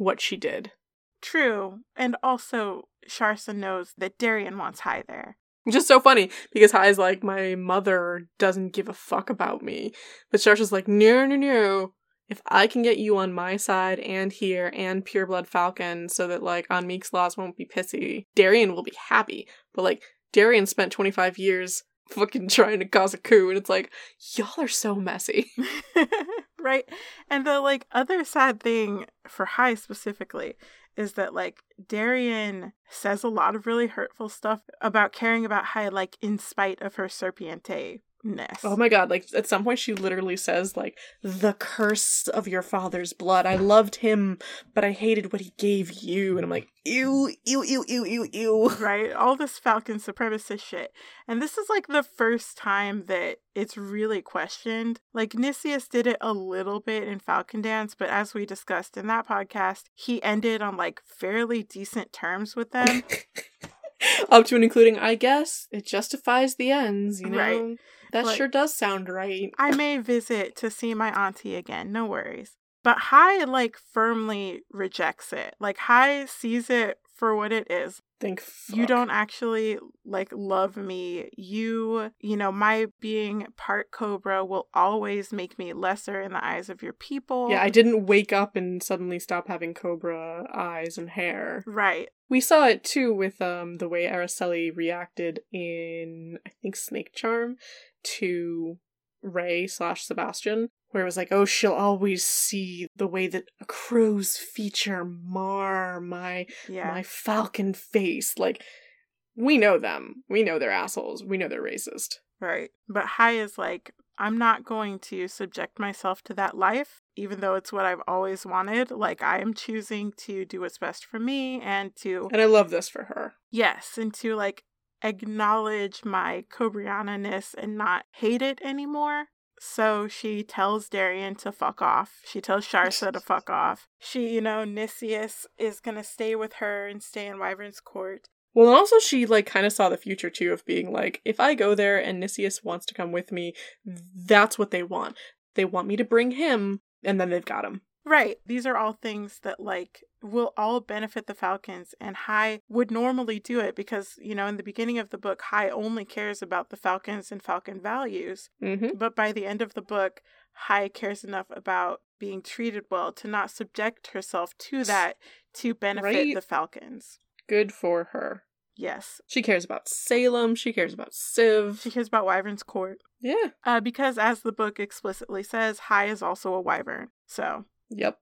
what she did. True. And also, Sharsa knows that Darian wants Hai there. Just so funny because Hai's like, my mother doesn't give a fuck about me. But Sharsa's like, no, no, no. If I can get you on my side and here and Pureblood Falcon so that like Ahnmik's Laws won't be pissy, Darian will be happy. But like, Darian spent 25 years fucking trying to cause a coup and it's like, y'all are so messy. (laughs) right? And the like other sad thing for Hai specifically is that like Darien says a lot of really hurtful stuff about caring about Hai like in spite of her serpiente ness. Oh my god, like at some point she literally says like the curse of your father's blood. I loved him, but I hated what he gave you. And I'm like, ew, ew, ew, ew, ew, ew. Right? All this Falcon supremacist shit. And this is like the first time that it's really questioned. Like Nicias did it a little bit in Falcon Dance, but as we discussed in that podcast, he ended on like fairly decent terms with them. (laughs) Up to and including, I guess, it justifies the ends, you know? Right. That sure does sound right. I may visit to see my auntie again, no worries. But Hai like firmly rejects it. Like Hai sees it for what it is. Think You don't actually like love me. You, you know, my being part cobra will always make me lesser in the eyes of your people. Yeah, I didn't wake up and suddenly stop having cobra eyes and hair. right. We saw it too with um the way Araceli reacted in I think Snake Charm to Ray slash Sebastian, where it was like, oh, she'll always see the way that a crow's feature mar my Yeah. my falcon face. Like, we know them. We know they're assholes. We know they're racist. Right. But Hai is like, I'm not going to subject myself to that life, even though it's what I've always wanted. Like, I am choosing to do what's best for me and to, And I love this for her. yes, and to like acknowledge my Cobriana ness and not hate it anymore. So she tells Darian to fuck off. She tells Sharsa to fuck off. She, you know, Nicias is gonna stay with her and stay in Wyvern's court. Well, and also she like kind of saw the future too of being like, if I go there and Nicias wants to come with me, that's what they want. They want me to bring him, and then they've got him. Right. These are all things that like will all benefit the Falcons and Hai would normally do it because, you know, in the beginning of the book, Hai only cares about the Falcons and Falcon values. Mm-hmm. But by the end of the book, Hai cares enough about being treated well to not subject herself to that to benefit Right. the Falcons. Good for her. Yes. She cares about Salem. She cares about Siv. She cares about Wyvern's court. Yeah. Uh, because as the book explicitly says, Hai is also a Wyvern. So Yep.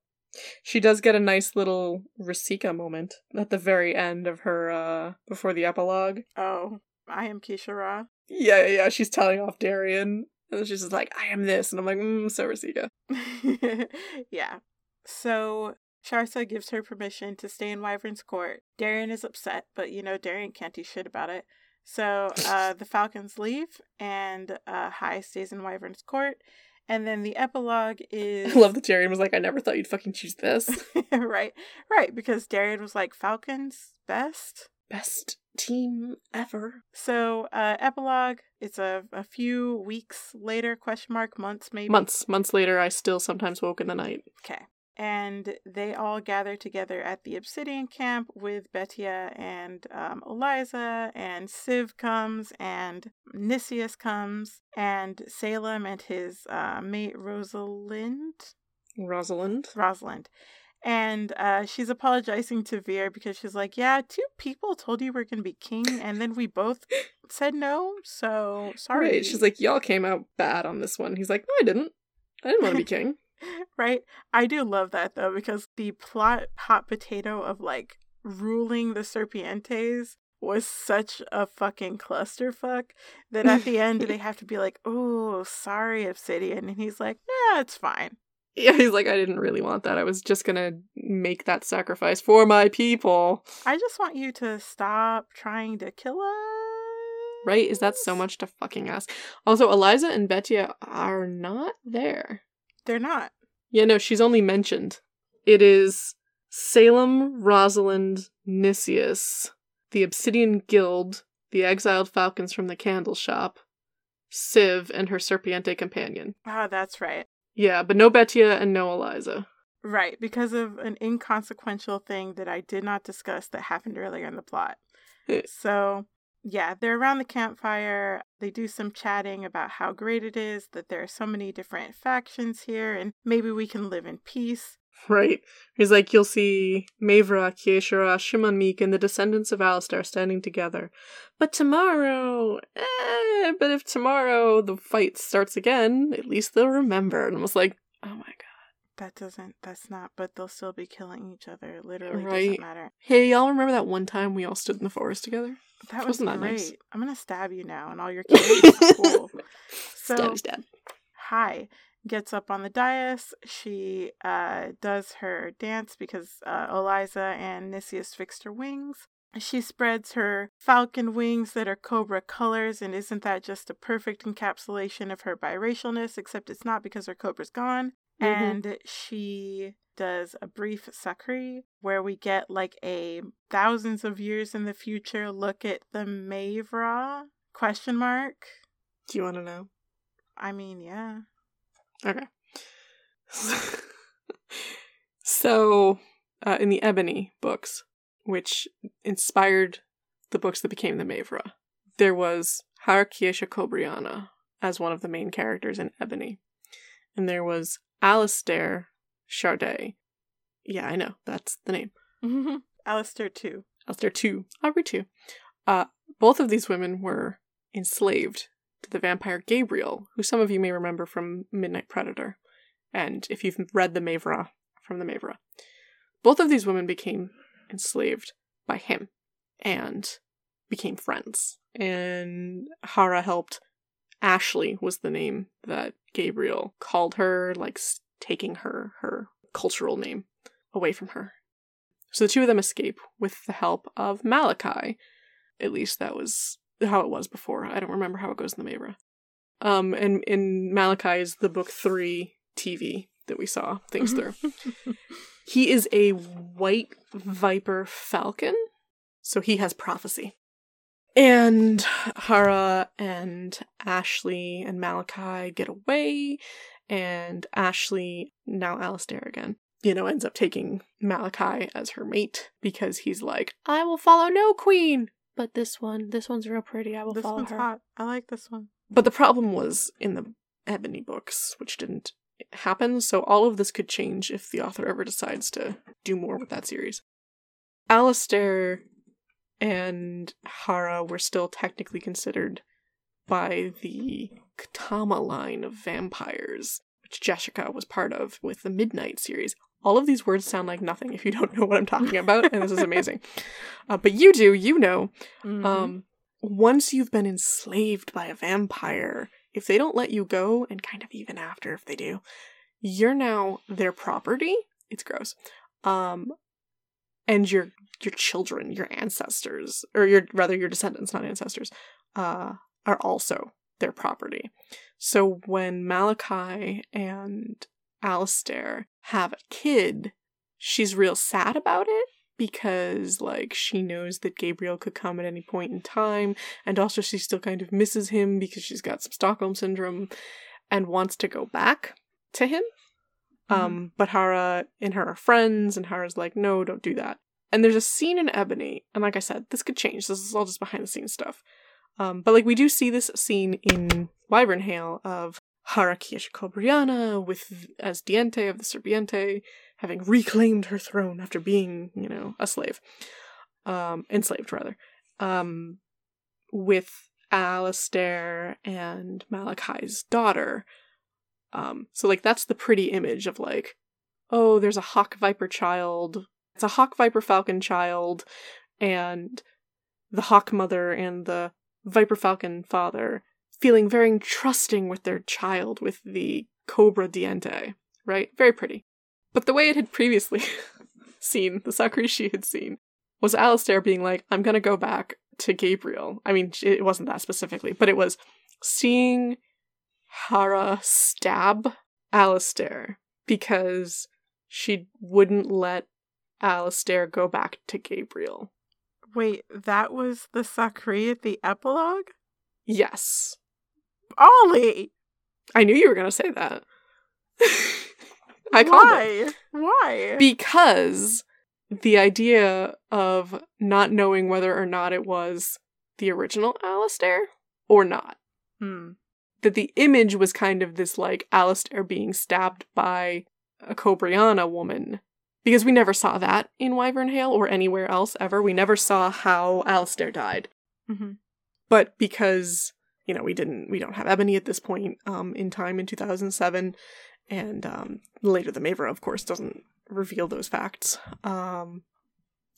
She does get a nice little Risika moment at the very end of her uh before the epilogue. oh, I am Kiesha'ra. Yeah, yeah, yeah. She's telling off Darian. And she's just like, I am this. And I'm like, mm, so Risika. (laughs) yeah. So Sharsa gives her permission to stay in Wyvern's court. Darien is upset, but you know, Darien can't do shit about it. So uh, (laughs) the Falcons leave, and uh, Hai stays in Wyvern's court. And then the epilogue is. (laughs) I love that Darian was like, I never thought you'd fucking choose this. (laughs) right, right, because Darian was like, Falcons best. Best team ever. So, uh, epilogue. It's a, a few weeks later, question mark, months maybe. Months. Months later, I still sometimes woke in the night. Okay. And they all gather together at the Obsidian camp with Betia and um, Eliza, and Siv comes, and Nicias comes, and Salem and his uh, mate Rosalind. Rosalind. Rosalind. And uh, she's apologizing to Vir because she's like, Yeah, two people told you we're going to be king, and then we both said no, so sorry. Right. She's like, Y'all came out bad on this one. He's like, No, I didn't. I didn't want to be (laughs) king. (laughs) right? I do love that though, because the plot hot potato of like ruling the Serpientes was such a fucking clusterfuck that at the end they (laughs) have to be like, Oh, sorry, Obsidian. And he's like, Nah, it's fine. Yeah, he's like, I didn't really want that. I was just gonna make that sacrifice for my people. I just want you to stop trying to kill us. Right? Is that so much to fucking ask? Also, Eliza and Betia are not there. They're not. Yeah, no, she's only mentioned. It is Salem, Rosalind, Nicias, the Obsidian Guild, the exiled falcons from the candle shop, Siv, and her Serpiente companion. Ah, that's right. Yeah, but no Betia and no Eliza. Right, because of an inconsequential thing that I did not discuss that happened earlier in the plot. Eh. so, yeah, they're around the campfire. They do some chatting about how great it is that there are so many different factions here and maybe we can live in peace. Right. He's like, you'll see Mavra, Kiesha'ra, Shimon Meek, and the descendants of Alistair standing together. But tomorrow, eh, but if tomorrow the fight starts again, at least they'll remember. And I was like, oh my god. That doesn't, that's not, but they'll still be killing each other. Literally Right. doesn't matter. Hey, y'all remember that one time we all stood in the forest together? That was Wasn't that nice? I'm going to stab you now and all your kids. cool. (laughs) So, stab, stab. Hai gets up on the dais. She uh, does her dance because uh, Eliza and Nicias fixed her wings. She spreads her falcon wings that are cobra colors, and isn't that just a perfect encapsulation of her biracialness? Except it's not because her cobra's gone. Mhm. And she does a brief sakri where we get like a thousands of years in the future look at the Mavra question mark. Do you want to know? I mean, yeah. Okay. (laughs) so, uh, in the Ebony books, which inspired the books that became the Mavra, there was Harakiesha Cobriana as one of the main characters in Ebony. And there was Alistair Shardae. Yeah, I know, that's the name. (laughs) Alistair too. Alistair too. Aubrey too. Uh, both of these women were enslaved to the vampire Gabriel, who some of you may remember from Midnight Predator, and if you've read the Mavra from the Mavra. Both of these women became enslaved by him and became friends. And Hara helped. Ashley was the name that Gabriel called her, like taking her her cultural name away from her. So the two of them escape with the help of Malachi. At least that was how it was before. I don't remember how it goes in the Mabra. Um, and in Malachi is the book three TV that we saw things through. (laughs) he is a white viper falcon, so he has prophecy. And Hara and Ashley and Malachi get away, and Ashley, now Alistair again, you know, ends up taking Malachi as her mate because he's like, I will follow no queen. But this one, this one's real pretty. I will This follow one's her. hot. I like this one. But the problem was in the Ebony books, which didn't happen, so all of this could change if the author ever decides to do more with that series. Alistair and Hara were still technically considered by the Katama line of vampires, which Jessica was part of with the Midnight series. All of these words sound like nothing if you don't know what I'm talking (laughs) about, and this is amazing. Uh, but you do, you know. Mhm. Um, once you've been enslaved by a vampire, if they don't let you go, and kind of even after if they do, you're now their property. It's gross. Um, and you're your children, your ancestors, or your rather your descendants, not ancestors, uh, are also their property. So when Malachi and Alistair have a kid, she's real sad about it because like she knows that Gabriel could come at any point in time and also she still kind of misses him because she's got some Stockholm syndrome and wants to go back to him. Mm-hmm. Um but Hara and her are friends and Hara's like no don't do that. And there's a scene in Ebony and like I said this could change. This is all just behind the scenes stuff. Um but like we do see this scene in Wyvernhail of Harah Kieshkobriana with as Diente of the Serpiente having reclaimed her throne after being, you know, a slave. Um, enslaved, rather. Um, with Alistair and Malachi's daughter. Um, so, like, that's the pretty image of, like, oh, there's a hawk viper child. It's a hawk viper falcon child, and the hawk mother and the viper falcon father feeling very trusting with their child, with the cobra diente, right? Very pretty. But the way it had previously (laughs) seen, the Sakri she had seen, was Alistair being like, I'm gonna go back to Gabriel. I mean, it wasn't that specifically, but it was seeing Hara stab Alistair because she wouldn't let Alistair go back to Gabriel. Wait, that was the Sakri at the epilogue? Yes. Ollie! I knew you were going to say that. (laughs) I Why? Why? Because the idea of not knowing whether or not it was the original Alistair or not. Hmm. That the image was kind of this like Alistair being stabbed by a Cobriana woman. Because we never saw that in Wyvernhail or anywhere else ever. We never saw how Alistair died. Mm-hmm. But because, you know, we didn't, we don't have Ebony at this point um, in time in 2007, and um, later the Maevra, of course, doesn't reveal those facts. Um,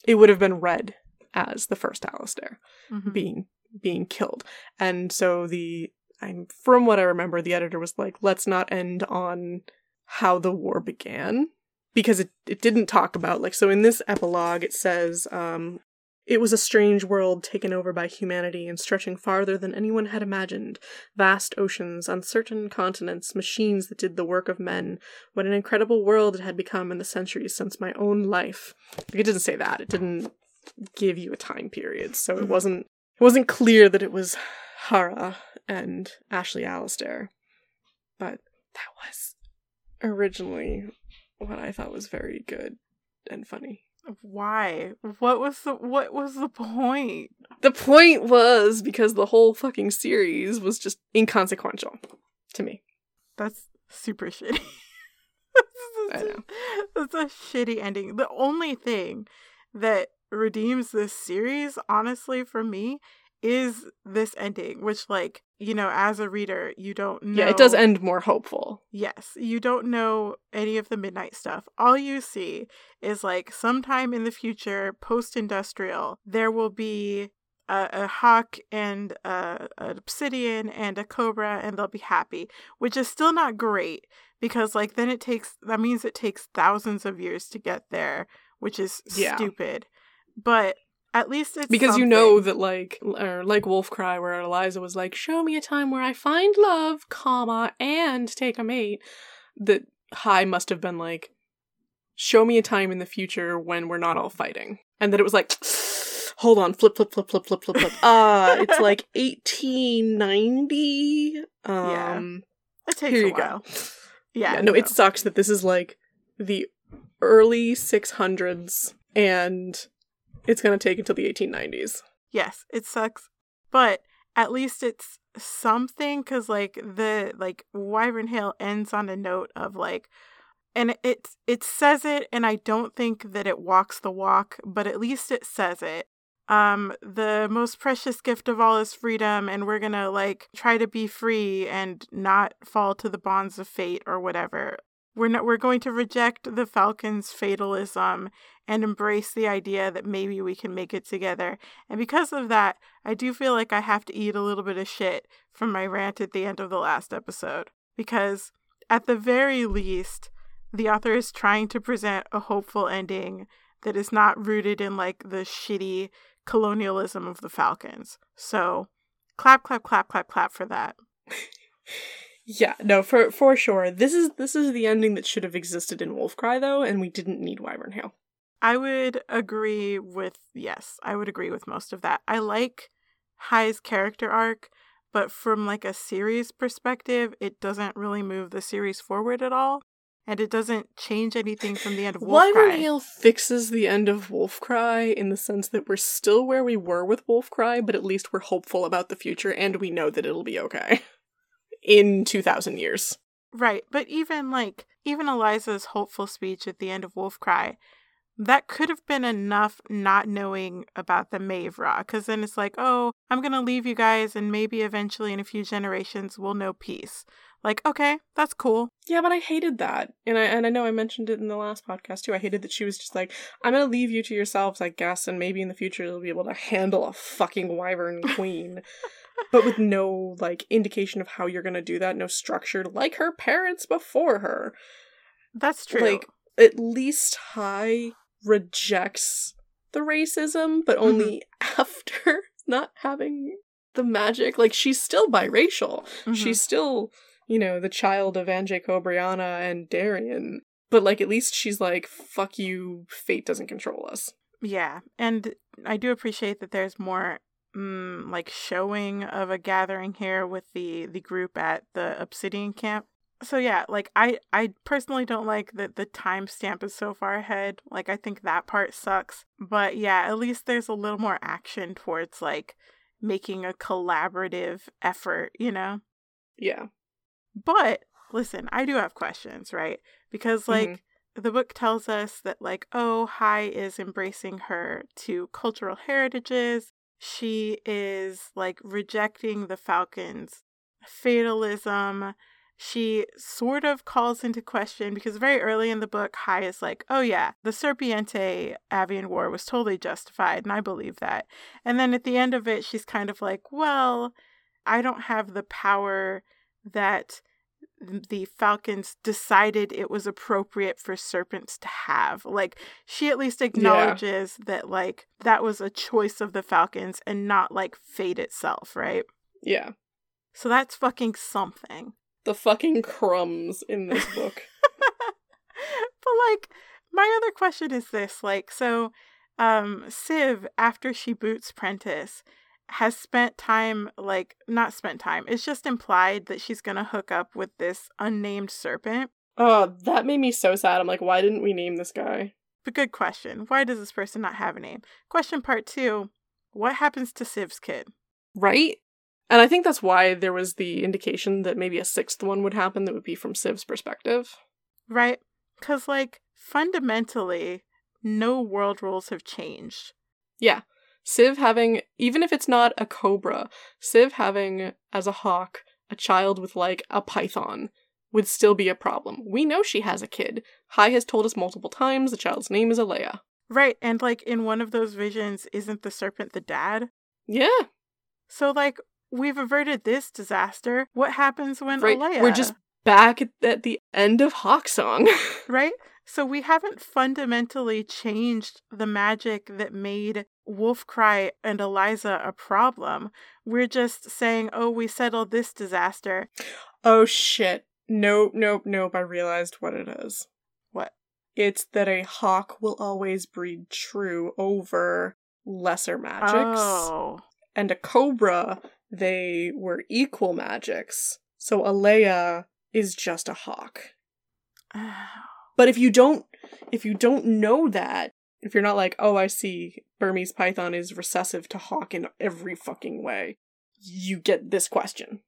it would have been read as the first Alistair mm-hmm. being being killed, and so the I'm from what I remember, the editor was like, "Let's not end on how the war began." Because it, it didn't talk about like so in this epilogue it says um, it was a strange world taken over by humanity and stretching farther than anyone had imagined. Vast oceans, uncertain continents, machines that did the work of men. What an incredible world it had become in the centuries since my own life. It didn't say that. It didn't give you a time period, so it wasn't it wasn't clear that it was Hara and Ashley Alistair. But that was originally what I thought was very good and funny. Why? What was the what was the point? The point was because the whole fucking series was just inconsequential to me. That's super shitty. (laughs) I know. That's a shitty ending. The only thing that redeems this series, honestly, for me, is this ending, which, like, you know, as a reader, you don't know. Yeah, it does end more hopeful. Yes, you don't know any of the midnight stuff. All you see is like sometime in the future, post industrial, there will be a, a, hawk and a, an obsidian and a cobra, and they'll be happy, which is still not great because, like, then it takes that means it takes thousands of years to get there, which is yeah. stupid. But at least it's because something. you know that like or like Wolf Cry, where Eliza was like, "Show me a time where I find love, comma, and take a mate." That Hai must have been like, "Show me a time in the future when we're not all fighting," and that it was like, (sighs) "Hold on, flip, flip, flip, flip, flip, flip, flip." Ah, uh, it's (laughs) like eighteen ninety. Um, yeah, it takes here you. Go. Yeah, yeah no, it sucks that this is like the early six hundreds and it's going to take until the 1890s. Yes, it sucks, but at least it's something cuz like the like Wyvernhail ends on a note of like and it it says it and I don't think that it walks the walk, but at least it says it. Um the most precious gift of all is freedom and we're going to like try to be free and not fall to the bonds of fate or whatever. We're not, we're going to reject the Falcon's fatalism and embrace the idea that maybe we can make it together. And because of that, I do feel like I have to eat a little bit of shit from my rant at the end of the last episode. Because at the very least, the author is trying to present a hopeful ending that is not rooted in like the shitty colonialism of the Falcons. So clap, clap, clap, clap, clap for that. (laughs) yeah, no, for for sure. This is this is the ending that should have existed in Wolfcry though, and we didn't need Wyvernhail. I would agree with yes, I would agree with most of that. I like Hai's character arc, but from like a series perspective, it doesn't really move the series forward at all. And it doesn't change anything from the end of Wolf Wyvern Hill fixes the end of Wolfcry in the sense that we're still where we were with Wolfcry, but at least we're hopeful about the future and we know that it'll be okay (laughs) in 2000 years. Right, but even like even Eliza's hopeful speech at the end of Wolfcry, that could have been enough not knowing about the Maevra, because then it's like, oh, I'm gonna leave you guys, and maybe eventually in a few generations we'll know peace. Like, okay, that's cool. Yeah, but I hated that, and I and I know I mentioned it in the last podcast too. I hated that she was just like, I'm gonna leave you to yourselves, I guess, and maybe in the future you'll be able to handle a fucking wyvern (laughs) queen. but with no like indication of how you're gonna do that, no structure, like her parents before her. That's true. Like at least Hai rejects the racism, but only mm-hmm. (laughs) after not having the magic. Like she's still biracial. Mm-hmm. She's still, you know, the child of Anjay Cobriana and Darian. But like at least she's like, fuck you, fate doesn't control us. Yeah. And I do appreciate that there's more mm, like showing of a gathering here with the the group at the Obsidian camp so yeah, like I I personally don't like that the timestamp is so far ahead. Like I think that part sucks. But yeah, at least there's a little more action towards like making a collaborative effort, you know? Yeah. But listen, I do have questions, right? Because like mm-hmm. the book tells us that like oh, Hai is embracing her to cultural heritages. She is like rejecting the Falcons fatalism she sort of calls into question because very early in the book, Hai is like, oh yeah, the Serpiente Avian War was totally justified, and I believe that. And then at the end of it, she's kind of like, well, I don't have the power that the Falcons decided it was appropriate for serpents to have. Like, she at least acknowledges yeah. that, like, that was a choice of the Falcons and not, like, fate itself, right? Yeah. So that's fucking something the fucking crumbs in this (laughs) book. but like my other question is this, like so um Siv after she boots Prentiss has spent time like not spent time. It's just implied that she's going to hook up with this unnamed serpent. Oh, that made me so sad. I'm like, why didn't we name this guy? But good question. Why does this person not have a name? Question part 2. What happens to Siv's kid? Right? And I think that's why there was the indication that maybe a sixth one would happen that would be from Siv's perspective. Right. Because, like, fundamentally, no world rules have changed. Yeah. Siv having, even if it's not a cobra, Siv having as a hawk a child with, like, a python would still be a problem. We know she has a kid. Hai has told us multiple times the child's name is Alea. Right. And, like, in one of those visions, isn't the serpent the dad? Yeah. So, like, we've averted this disaster. What happens when right. Alea? We're just back at the end of Hawksong. (laughs) right? So we haven't fundamentally changed the magic that made Wolfcry and Eliza a problem. We're just saying, oh, we settled this disaster. Oh shit. Nope, nope, nope. I realized what it is. What? It's that a hawk will always breed true over lesser magics. Oh. And a cobra they were equal magics. So Alea is just a hawk. (sighs) but if you don't if you don't know that, if you're not like, "Oh, I see Burmese python is recessive to hawk in every fucking way," you get this question.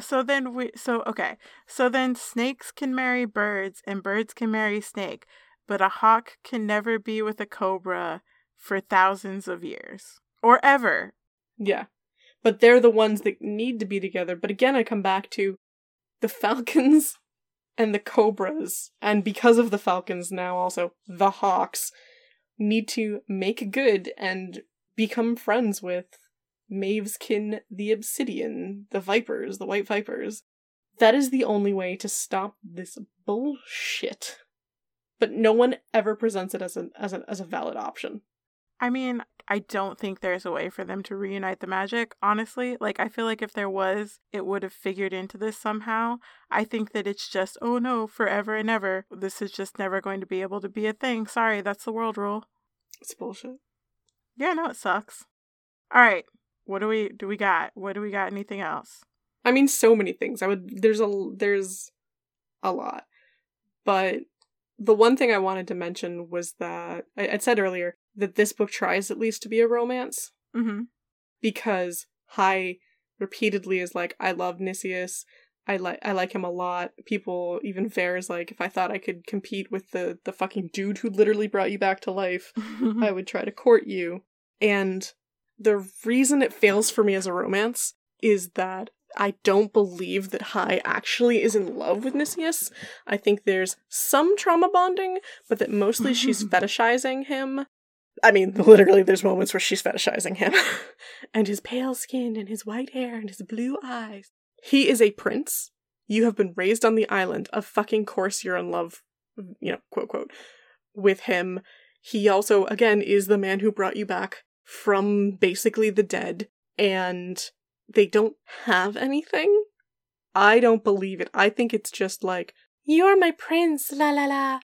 So then we so okay. So then snakes can marry birds and birds can marry snake, but a hawk can never be with a cobra for thousands of years or ever. Yeah but they're the ones that need to be together. But again, I come back to the Falcons (laughs) and the Cobras, and because of the Falcons now also the Hawks need to make good and become friends with Maeve's kin, the Obsidian, the Vipers, the White Vipers. That is the only way to stop this bullshit. but no one ever presents it as a as a as a valid option. I mean, I don't think there's a way for them to reunite the magic, honestly. Like, I feel like if there was, it would have figured into this somehow. I think that it's just, oh no, forever and ever. This is just never going to be able to be a thing. Sorry, that's the world rule. It's bullshit. Yeah, no, it sucks. All right. What do we do we got? What do we got? Anything else? I mean so many things. I would there's a there's a lot. But the one thing I wanted to mention was that I, would said earlier that this book tries at least to be a romance. Mm-hmm. Because Hai repeatedly is like, I love Nicias. I like I like him a lot. People even Ver is like, if I thought I could compete with the the fucking dude who literally brought you back to life, (laughs) I would try to court you. And the reason it fails for me as a romance is that I don't believe that Hai actually is in love with Nicias. I think there's some trauma bonding, but that mostly she's (laughs) fetishizing him. I mean, (laughs) literally, there's moments where she's fetishizing him. (laughs) and his pale skin, and his white hair, and his blue eyes. He is a prince. You have been raised on the island. Of fucking course you're in love, you know, quote, quote, with him. He also, again, is the man who brought you back from basically the dead. And they don't have anything. I don't believe it. I think it's just like, you're my prince, la la la.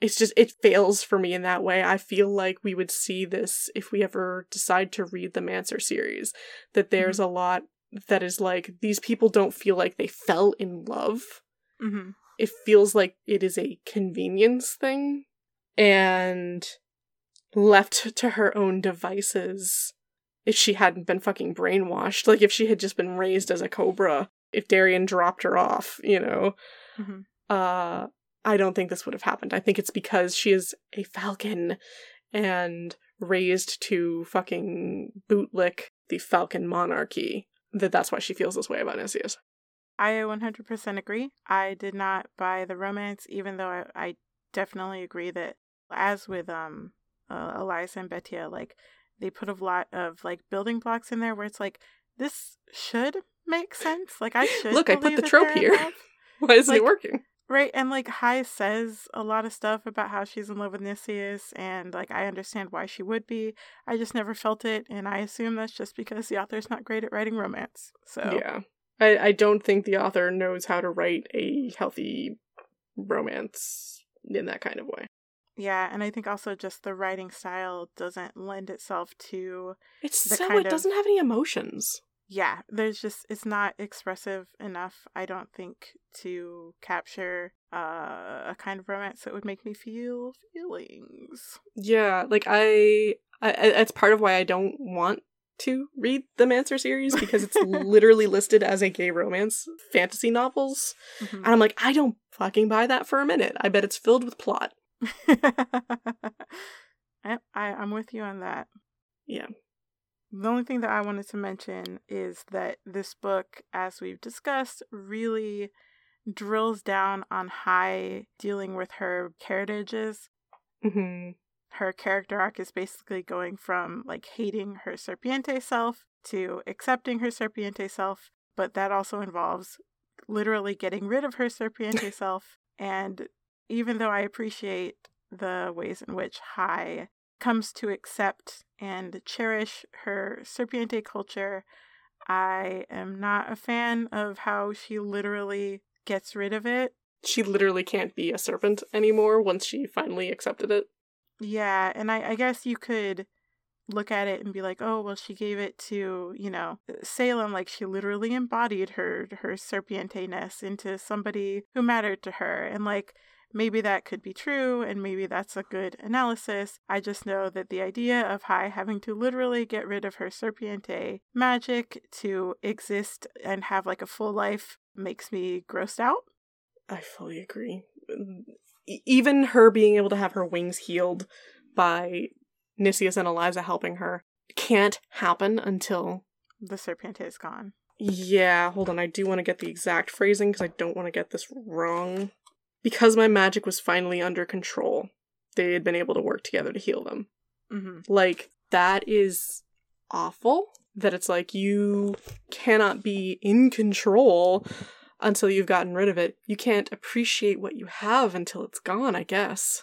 It's just, it fails for me in that way. I feel like we would see this if we ever decide to read the Manser series, that there's mm-hmm. a lot that is like, these people don't feel like they fell in love. Mm-hmm. It feels like it is a convenience thing. And left to her own devices, if she hadn't been fucking brainwashed. Like if she had just been raised as a cobra, if Darian dropped her off, you know. Mm-hmm. Uh I don't think this would have happened. I think it's because she is a falcon and raised to fucking bootlick the falcon monarchy that that's why she feels this way about Nicias. I 100% agree. I did not buy the romance, even though I, I definitely agree that, as with um uh, Eliza and Betia, like they put a lot of like building blocks in there where it's like this should make sense. Like I (laughs) should look. I put the trope here. (laughs) Why isn't like, it working? Right, and like Hai says a lot of stuff about how she's in love with Nicias, and like I understand why she would be. I just never felt it, and I assume that's just because the author's not great at writing romance. So yeah, I I don't think the author knows how to write a healthy romance in that kind of way. Yeah, and I think also just the writing style doesn't lend itself to It's so it of, doesn't have any emotions. Yeah, there's just it's not expressive enough, I don't think, to capture uh, a kind of romance that would make me feel feelings. Yeah, like I, I it's part of why I don't want to read the Mancer series because it's literally (laughs) listed as a gay romance fantasy novels. Mm-hmm. And I'm like, I don't fucking buy that for a minute. I bet it's filled with plot. (laughs) I, I I'm with you on that. Yeah. The only thing that I wanted to mention is that this book, as we've discussed, really drills down on Hai dealing with her heritages. Mm-hmm. Her character arc is basically going from like hating her Serpiente self to accepting her Serpiente self, but that also involves literally getting rid of her Serpiente (laughs) self and even though I appreciate the ways in which Hai comes to accept and cherish her Serpiente culture, I am not a fan of how she literally gets rid of it. She literally can't be a serpent anymore once she finally accepted it. Yeah, and I, I guess you could look at it and be like, oh, well, she gave it to, you know, uh, Salem, like she literally embodied her her serpiente ness into somebody who mattered to her. And like Maybe that could be true, and maybe that's a good analysis. I just know that the idea of Hai having to literally get rid of her Serpiente magic to exist and have like a full life makes me grossed out. I fully agree. Mm, even her being able to have her wings healed by Nicias and Eliza helping her can't happen until the Serpiente is gone. Yeah, hold on. I do want to get the exact phrasing because I don't want to get this wrong because my magic was finally under control, they had been able to work together to heal them. Mm-hmm. Like, that is awful. That it's like you cannot be in control until you've gotten rid of it. You can't appreciate what you have until it's gone, I guess.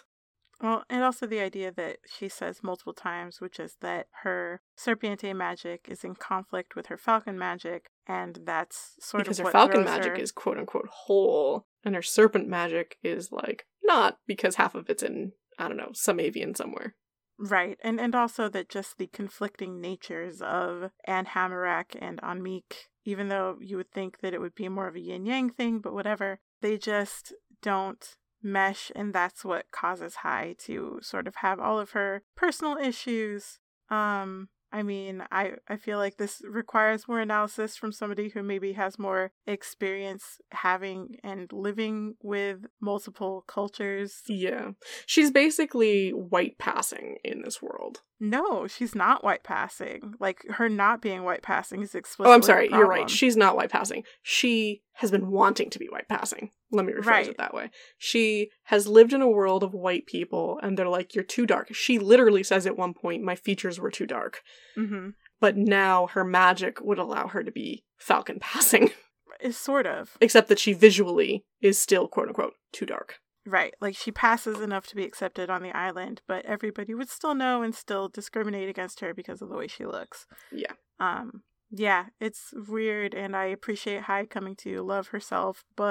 Well, and also the idea that she says multiple times, which is that her Serpiente magic is in conflict with her Falcon magic, and that's sort because of because her falcon magic her- is quote unquote whole, and her serpent magic is like not because half of it's in I don't know some avian somewhere. Right, and and also that just the conflicting natures of Anhamirak and Ahnmik, even though you would think that it would be more of a yin yang thing, but whatever, they just don't mesh, and that's what causes Hai to sort of have all of her personal issues. Um, I mean, I I feel like this requires more analysis from somebody who maybe has more experience having and living with multiple cultures. Yeah, she's basically white passing in this world. No, she's not white passing. Like her not being white passing is explicitly. Oh, I'm sorry. You're right. She's not white passing. She has been wanting to be white passing. Let me rephrase Right. it that way. She has lived in a world of white people, and they're like, "You're too dark." She literally says at one point, "My features were too dark," Mm-hmm. but now her magic would allow her to be falcon (laughs) passing, Is sort of except that she visually is still quote unquote too dark. Right. Like she passes enough to be accepted on the island, but everybody would still know and still discriminate against her because of the way she looks. Yeah. Um. Yeah, it's weird, and I appreciate Hai coming to love herself, but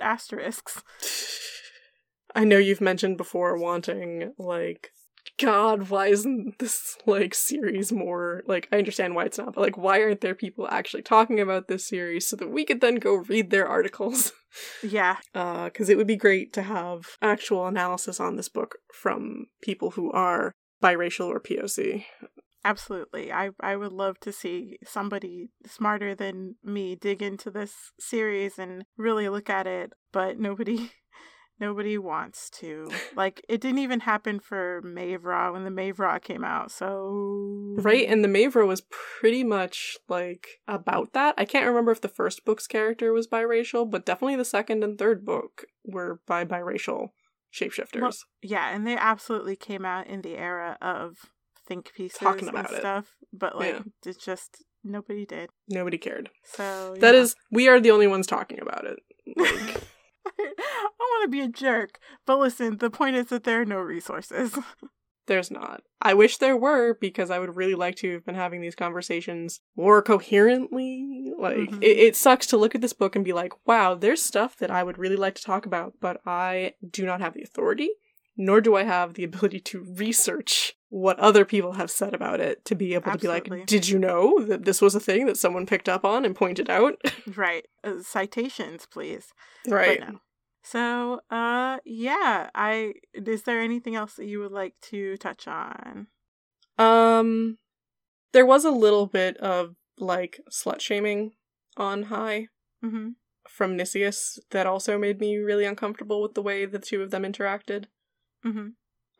asterisks. (sighs) I know you've mentioned before wanting like God, why isn't this like series more like I understand why it's not, but like why aren't there people actually talking about this series so that we could then go read their articles? (laughs) Yeah, Uh cuz it would be great to have actual analysis on this book from people who are biracial or POC. Absolutely. I I would love to see somebody smarter than me dig into this series and really look at it, but nobody nobody wants to. Like it didn't even happen for Mavra when the Mavra came out. So Right? And the Mavra was pretty much like about that. I can't remember if the first book's character was biracial, but definitely the second and third book were by biracial shapeshifters. Well, yeah, and they absolutely came out in the era of think pieces Talking and about it. stuff, but like Yeah. it's just nobody did. Nobody cared. So That yeah. is, we are the only ones talking about it. (laughs) Like, (laughs) I want to be a jerk, but listen, the point is that there are no resources. (laughs) there's not. I wish there were because I would really like to have been having these conversations more coherently. Like, Mhm. it, it sucks to look at this book and be like, wow, there's stuff that I would really like to talk about, but I do not have the authority, nor do I have the ability to research what other people have said about it to be able to be like, did you know that this was a thing that someone picked up on and pointed out? (laughs) right. Uh, citations, please. right. No. So, uh, yeah. I is there anything else that you would like to touch on? Um, there was a little bit of like slut shaming on Hai Mm-hmm. from Nicias that also made me really uncomfortable with the way the two of them interacted. Mm-hmm.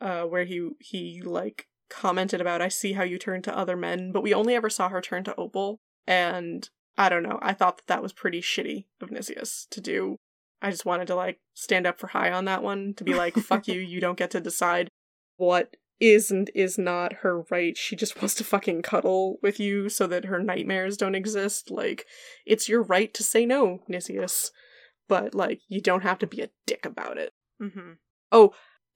Uh, where he he like commented about I see how you turn to other men, but we only ever saw her turn to Opal, and I don't know. I thought that that was pretty shitty of Nicias to do. I just wanted to like stand up for Hai on that one to be like, fuck you, you don't get to decide what is and is not her right. She just (laughs) wants to fucking cuddle with you so that her nightmares don't exist. Like, it's your right to say no, Nicias. But like, you don't have to be a dick about it. Mm-hmm.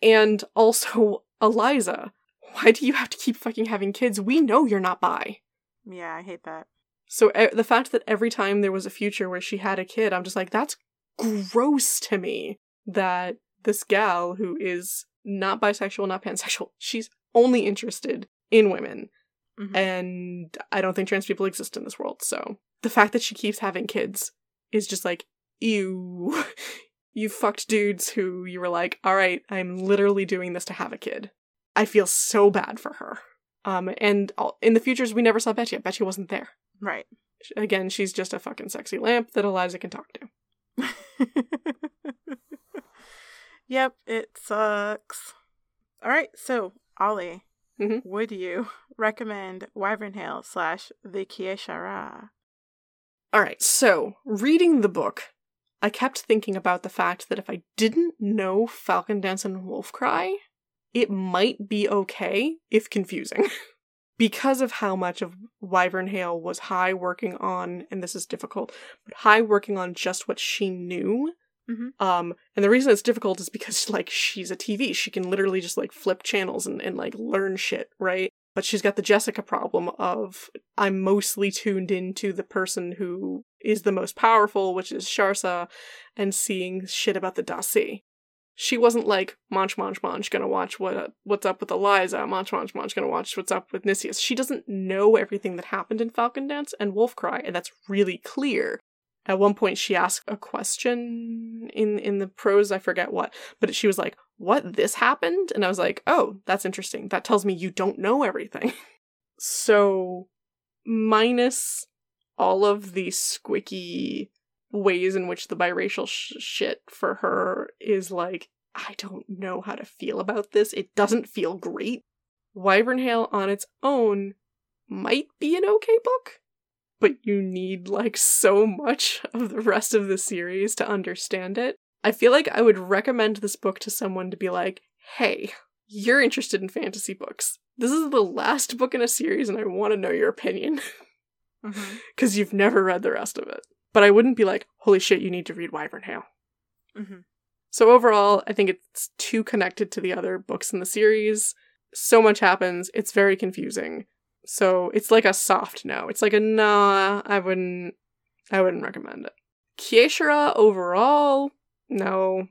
And also, (laughs) Eliza, why do you have to keep fucking having kids? We know you're not bi. Yeah, I hate that. So e- the fact that every time there was a future where she had a kid, I'm just like, that's gross to me. That this gal who is not bisexual, not pansexual, she's only interested in women. Mhm. And I don't think trans people exist in this world. So the fact that she keeps having kids is just like, ew. (laughs) you fucked dudes who you were like, all right, I'm literally doing this to have a kid. I feel so bad for her. Um, and all- in the futures, we never saw Betty. Betty wasn't there. Right. Again, she's just a fucking sexy lamp that Eliza can talk to. (laughs) yep, it sucks. All right, so Ollie, Mhm. would you recommend Wyvern Wyvernhail slash the Kiesha'ra? All right, so reading the book, I kept thinking about the fact that if I didn't know Falcon Dance and Wolf Cry, it might be okay if confusing. (laughs) because of how much of Wyvernhail was Hai working on, and this is difficult, but Hai working on just what she knew Mhm. Um, and the reason it's difficult is because (laughs) like she's a TV. She can literally just like flip channels and, and like learn shit, right? But she's got the Jessica problem of I'm mostly tuned into the person who is the most powerful, which is Sharsa, and seeing shit about the Dasi. She wasn't like Munch Munch Munch gonna watch what what's up with Eliza, Munch Munch Munch gonna watch what's up with Nicias. She doesn't know everything that happened in Falcon Dance and Wolf Cry, and that's really clear. At one point she asked a question in in the prose, I forget what, but she was like, "What this happened?" And I was like, "Oh, that's interesting. That tells me you don't know everything." (laughs) so minus all of the squicky ways in which the biracial sh- shit for her is like, I don't know how to feel about this. It doesn't feel great. Wyvernhail on its own might be an okay book, but you need like so much of the rest of the series to understand it. I feel like I would recommend this book to someone to be like, hey, you're interested in fantasy books. This is the last book in a series, and I want to know your opinion (laughs) because you've never read the rest of it. But I wouldn't be like, holy shit, you need to read Wyvernhail. Mhm. So overall, I think it's too connected to the other books in the series. So much happens. It's very confusing. So it's like a soft no. It's like a nah. I wouldn't. I wouldn't recommend it. Kiesha'ra overall, no.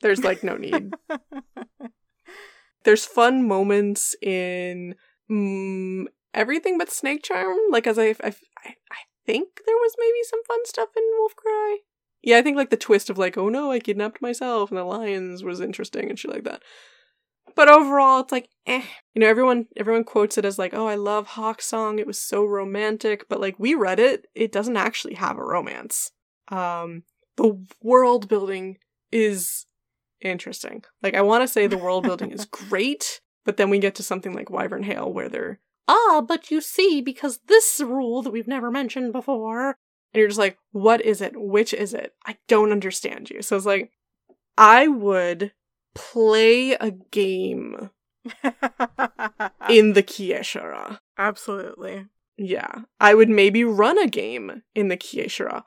There's like no need. (laughs) There's fun moments in mm, everything but Snake Charm. Like as I, I, I I think there was maybe some fun stuff in Wolf Cry. Yeah, I think like the twist of like, oh no, I kidnapped myself and the lions was interesting and shit like that. But overall, it's like, eh. You know, everyone everyone quotes it as like, oh, I love Hawk Song. It was so romantic. But like, we read it. It doesn't actually have a romance. Um, the world building is interesting. Like, I want to say the world building is (laughs) great, but then we get to something like Wyvernhail where they're, ah, but you see, because this rule that we've never mentioned before. And you're just like, what is it? Which is it? I don't understand you. So it's like, I would play a game (laughs) in the Kiesha'ra. Absolutely. Yeah. I would maybe run a game in the Kiesha'ra.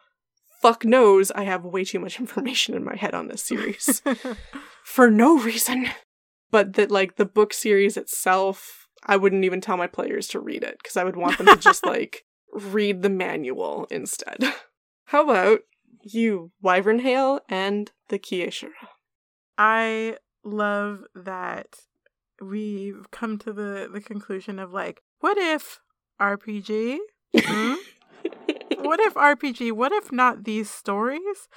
Fuck knows I have way too much (laughs) information in my head on this series. (laughs) for no reason. But that, like, the book series itself, I wouldn't even tell my players to read it because I would want them to just, (laughs) like, read the manual instead. How about you, Wyvernhail and the Kiesha'ra? I love that we've come to the the conclusion of like, what if RPG? Hmm? (laughs) what if RPG? What if not these stories?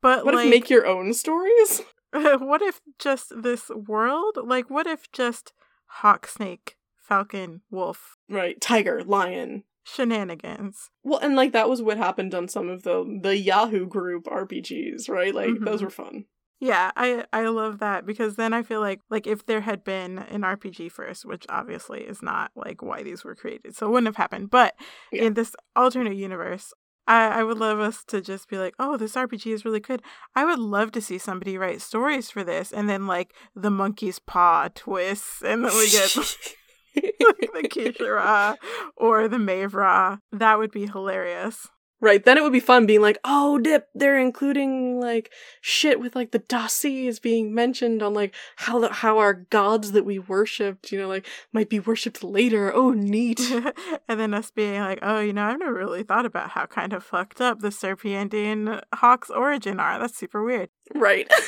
But What like, if make your own stories? (laughs) (laughs) what if just this world? Like, what if just hawk, snake, falcon, wolf Right, tiger, lion. shenanigans? Well, and like that was what happened on some of the the Yahoo group RPGs, right? Like those Mhm. were fun. Yeah, I I love that because then I feel like like if there had been an RPG first, which obviously is not like why these were created, so it wouldn't have happened. But Yeah. in this alternate universe, I I would love us to just be like, oh, this RPG is really good. I would love to see somebody write stories for this, and then like the monkey's paw twists, and then we get (laughs) like the (laughs) Kiesha'ra or the Mavra. That would be hilarious. Right, then it would be fun being like, oh, dip, they're including like shit with like the Dasi is being mentioned on like how the, how our gods that we worshipped, you know, like might be worshipped later. Oh, neat. (laughs) and then us being like, oh, you know, I've never really thought about how kind of fucked up the Serpiandian Hawk's origin are. That's super weird. right. (laughs)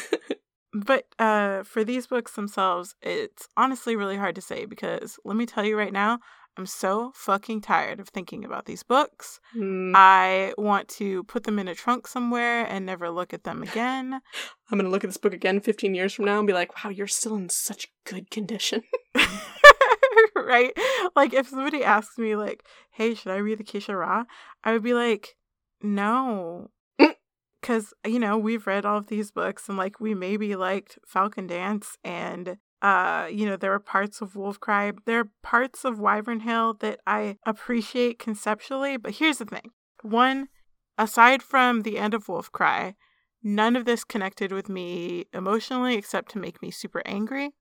But uh, for these books themselves, it's honestly really hard to say because let me tell you right now, I'm so fucking tired of thinking about these books. Hmm, I want to put them in a trunk somewhere and never look at them again. (laughs) I'm gonna look at this book again 15 years from now and be like, wow, you're still in such good condition. (laughs) (laughs) right? Like if somebody asks me like, "Hey, should I read the Kiesha'ra?" I would be like, "No." Mm. Cuz you know, we've read all of these books and like we maybe liked Falcon Dance and uh, you know, there are parts of Wolf Cry, there are parts of Wyvernhail that I appreciate conceptually, but here's the thing. One, aside from the end of Wolf Cry, none of this connected with me emotionally except to make me super angry.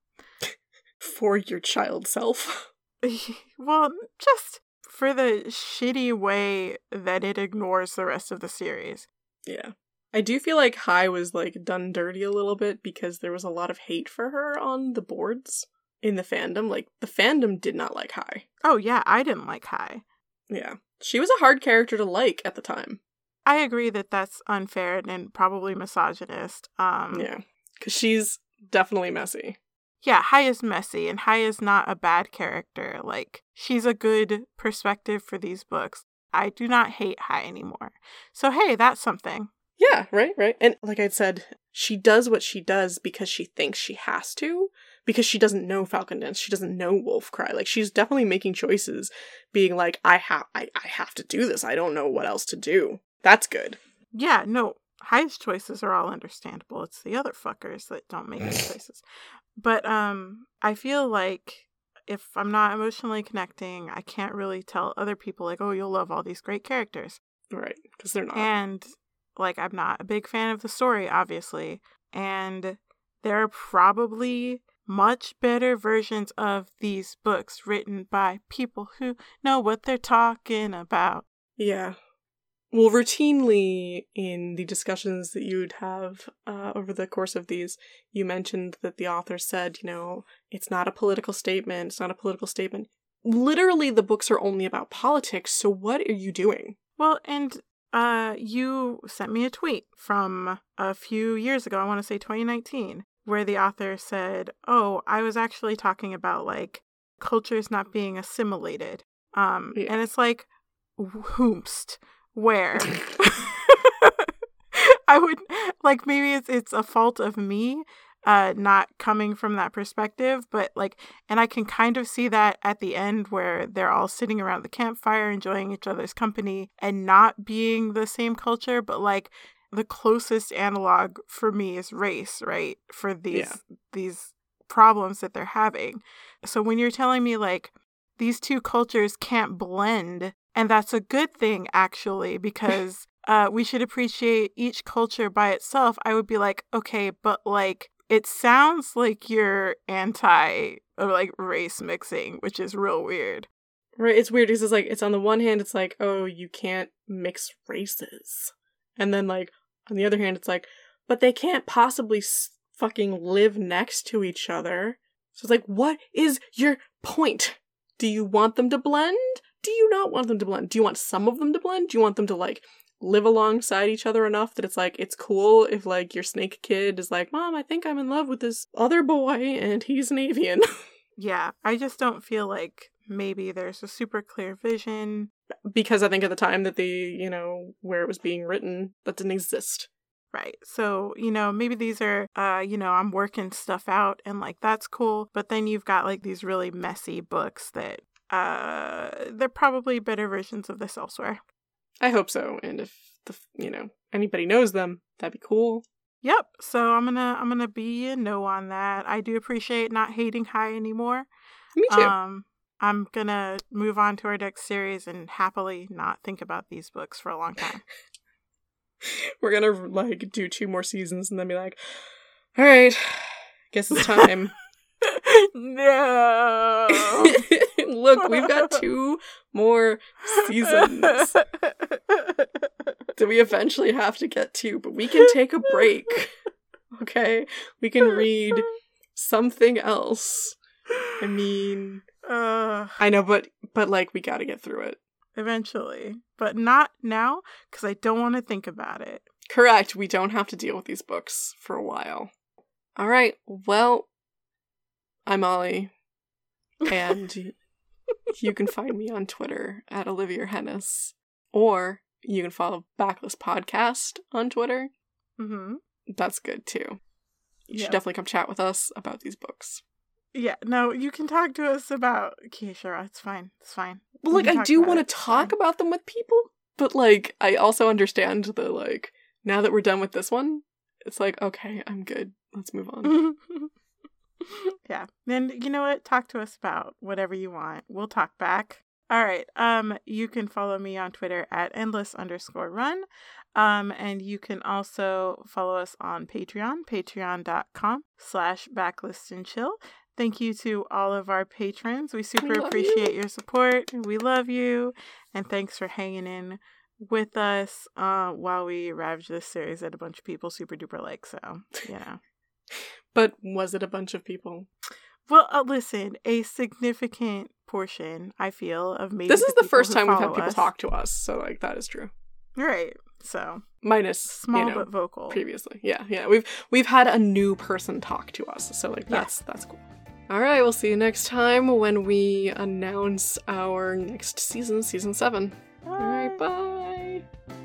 (laughs) For your child self. (laughs) (laughs) well, just for the shitty way that it ignores the rest of the series. Yeah. I do feel like Hai was like done dirty a little bit because there was a lot of hate for her on the boards in the fandom. Like the fandom did not like Hai. Oh yeah, I didn't like Hai. Yeah. She was a hard character to like at the time. I agree that that's unfair and probably misogynist. Um Yeah. Cuz she's definitely messy. Yeah, Hai is messy and Hai is not a bad character. Like she's a good perspective for these books. I do not hate Hai anymore. So hey, that's something. Yeah, right, right. And like I said, she does what she does because she thinks she has to, because she doesn't know Falcon Dance, she doesn't know Wolf Cry. Like she's definitely making choices, being like, I have I, I have to do this. I don't know what else to do. That's good. Yeah, no, Hai's choices are all understandable. It's the other fuckers that don't make these (laughs) choices. But um I feel like if I'm not emotionally connecting, I can't really tell other people like, "Oh, you'll love all these great characters." Right, because they're not. And like I'm not a big fan of the story obviously, and there are probably much better versions of these books written by people who know what they're talking about. Yeah. Well, routinely in the discussions that you would have uh, over the course of these, you mentioned that the author said, you know, it's not a political statement, it's not a political statement. Literally, the books are only about politics, so what are you doing? Well, and uh, you sent me a tweet from a few years ago, I want to say 2019, where the author said, Oh, I was actually talking about like cultures not being assimilated. Um, Yeah. and it's like, whomst, where? (laughs) (laughs) I would like maybe it's it's a fault of me uh not coming from that perspective but like and I can kind of see that at the end where they're all sitting around the campfire enjoying each other's company and not being the same culture but like the closest analog for me is race right for these Yeah. these problems that they're having so when you're telling me like these two cultures can't blend and that's a good thing actually because (laughs) uh, we should appreciate each culture by itself i would be like okay but like it sounds like you're anti or like race mixing which is real weird Right, it's weird because it's like, it's on the one hand, it's like, oh, you can't mix races. And then, like, on the other hand, it's like, but they can't possibly s- fucking live next to each other. So it's like, what is your point? Do you want them to blend? Do you not want them to blend? Do you want some of them to blend? Do you want them to, like, live alongside each other enough that it's like, it's cool if, like, your snake kid is like, Mom, I think I'm in love with this other boy and he's an avian. (laughs) yeah i just don't feel like maybe there's a super clear vision because I think at the time that the, you know, where it was being written, that didn't exist. Right. So, you know, maybe these are, uh, you know, I'm working stuff out and like that's cool. But then you've got like these really messy books that, uh, they're probably better versions of this elsewhere. I hope so. And if the, you know, anybody knows them, that'd be cool. Yep. So I'm gonna, I'm gonna be a no on that. I do appreciate not hating Hai anymore. Me too. Um, I'm gonna move on to our next series and happily not think about these books for a long time. (laughs) We're gonna like do two more seasons and then be like, all right, guess it's (laughs) time. no. (laughs) (laughs) Look, we've got (laughs) two more seasons (laughs) that we eventually have to get to, but we can take a break. Okay? We can read something else. I mean, Uh, I know, but but like we got to get through it. eventually, but not now because I don't want to think about it. Correct. We don't have to deal with these books for a while. All right. Well, I'm Ollie, and you can find me on Twitter at Olivia Hennis, or you can follow Backlist Podcast on Twitter. Mm-hmm. That's good too. You Yep. should definitely come chat with us about these books. Yeah, no, you can talk to us about Kiesha'ra. It's fine. It's fine. Well, We like I do want to talk fine. about them with people, but like I also understand the like now that we're done with this one, it's like okay, I'm good. Let's move on. (laughs) yeah. Then you know what? Talk to us about whatever you want. We'll talk back. All right. Um, you can follow me on Twitter at endless underscore run. Um, and you can also follow us on Patreon, patreon.com slash backlist and chill. Thank you to all of our patrons. We super love appreciate your support. We love you. And thanks for hanging in with us uh, while we ravage this series that a bunch of people super duper like. So, you know. But was it a bunch of people? Well, uh, listen, a significant portion, I feel, of maybe. This is the, first time we've had people us. talk to us, so like that is true. Right. So Minus small you know, but vocal. previously. Yeah, yeah. We've we've had a new person talk to us, so like Yeah. that's that's cool. All right, we'll see you next time when we announce our next season, season seven. All right, bye.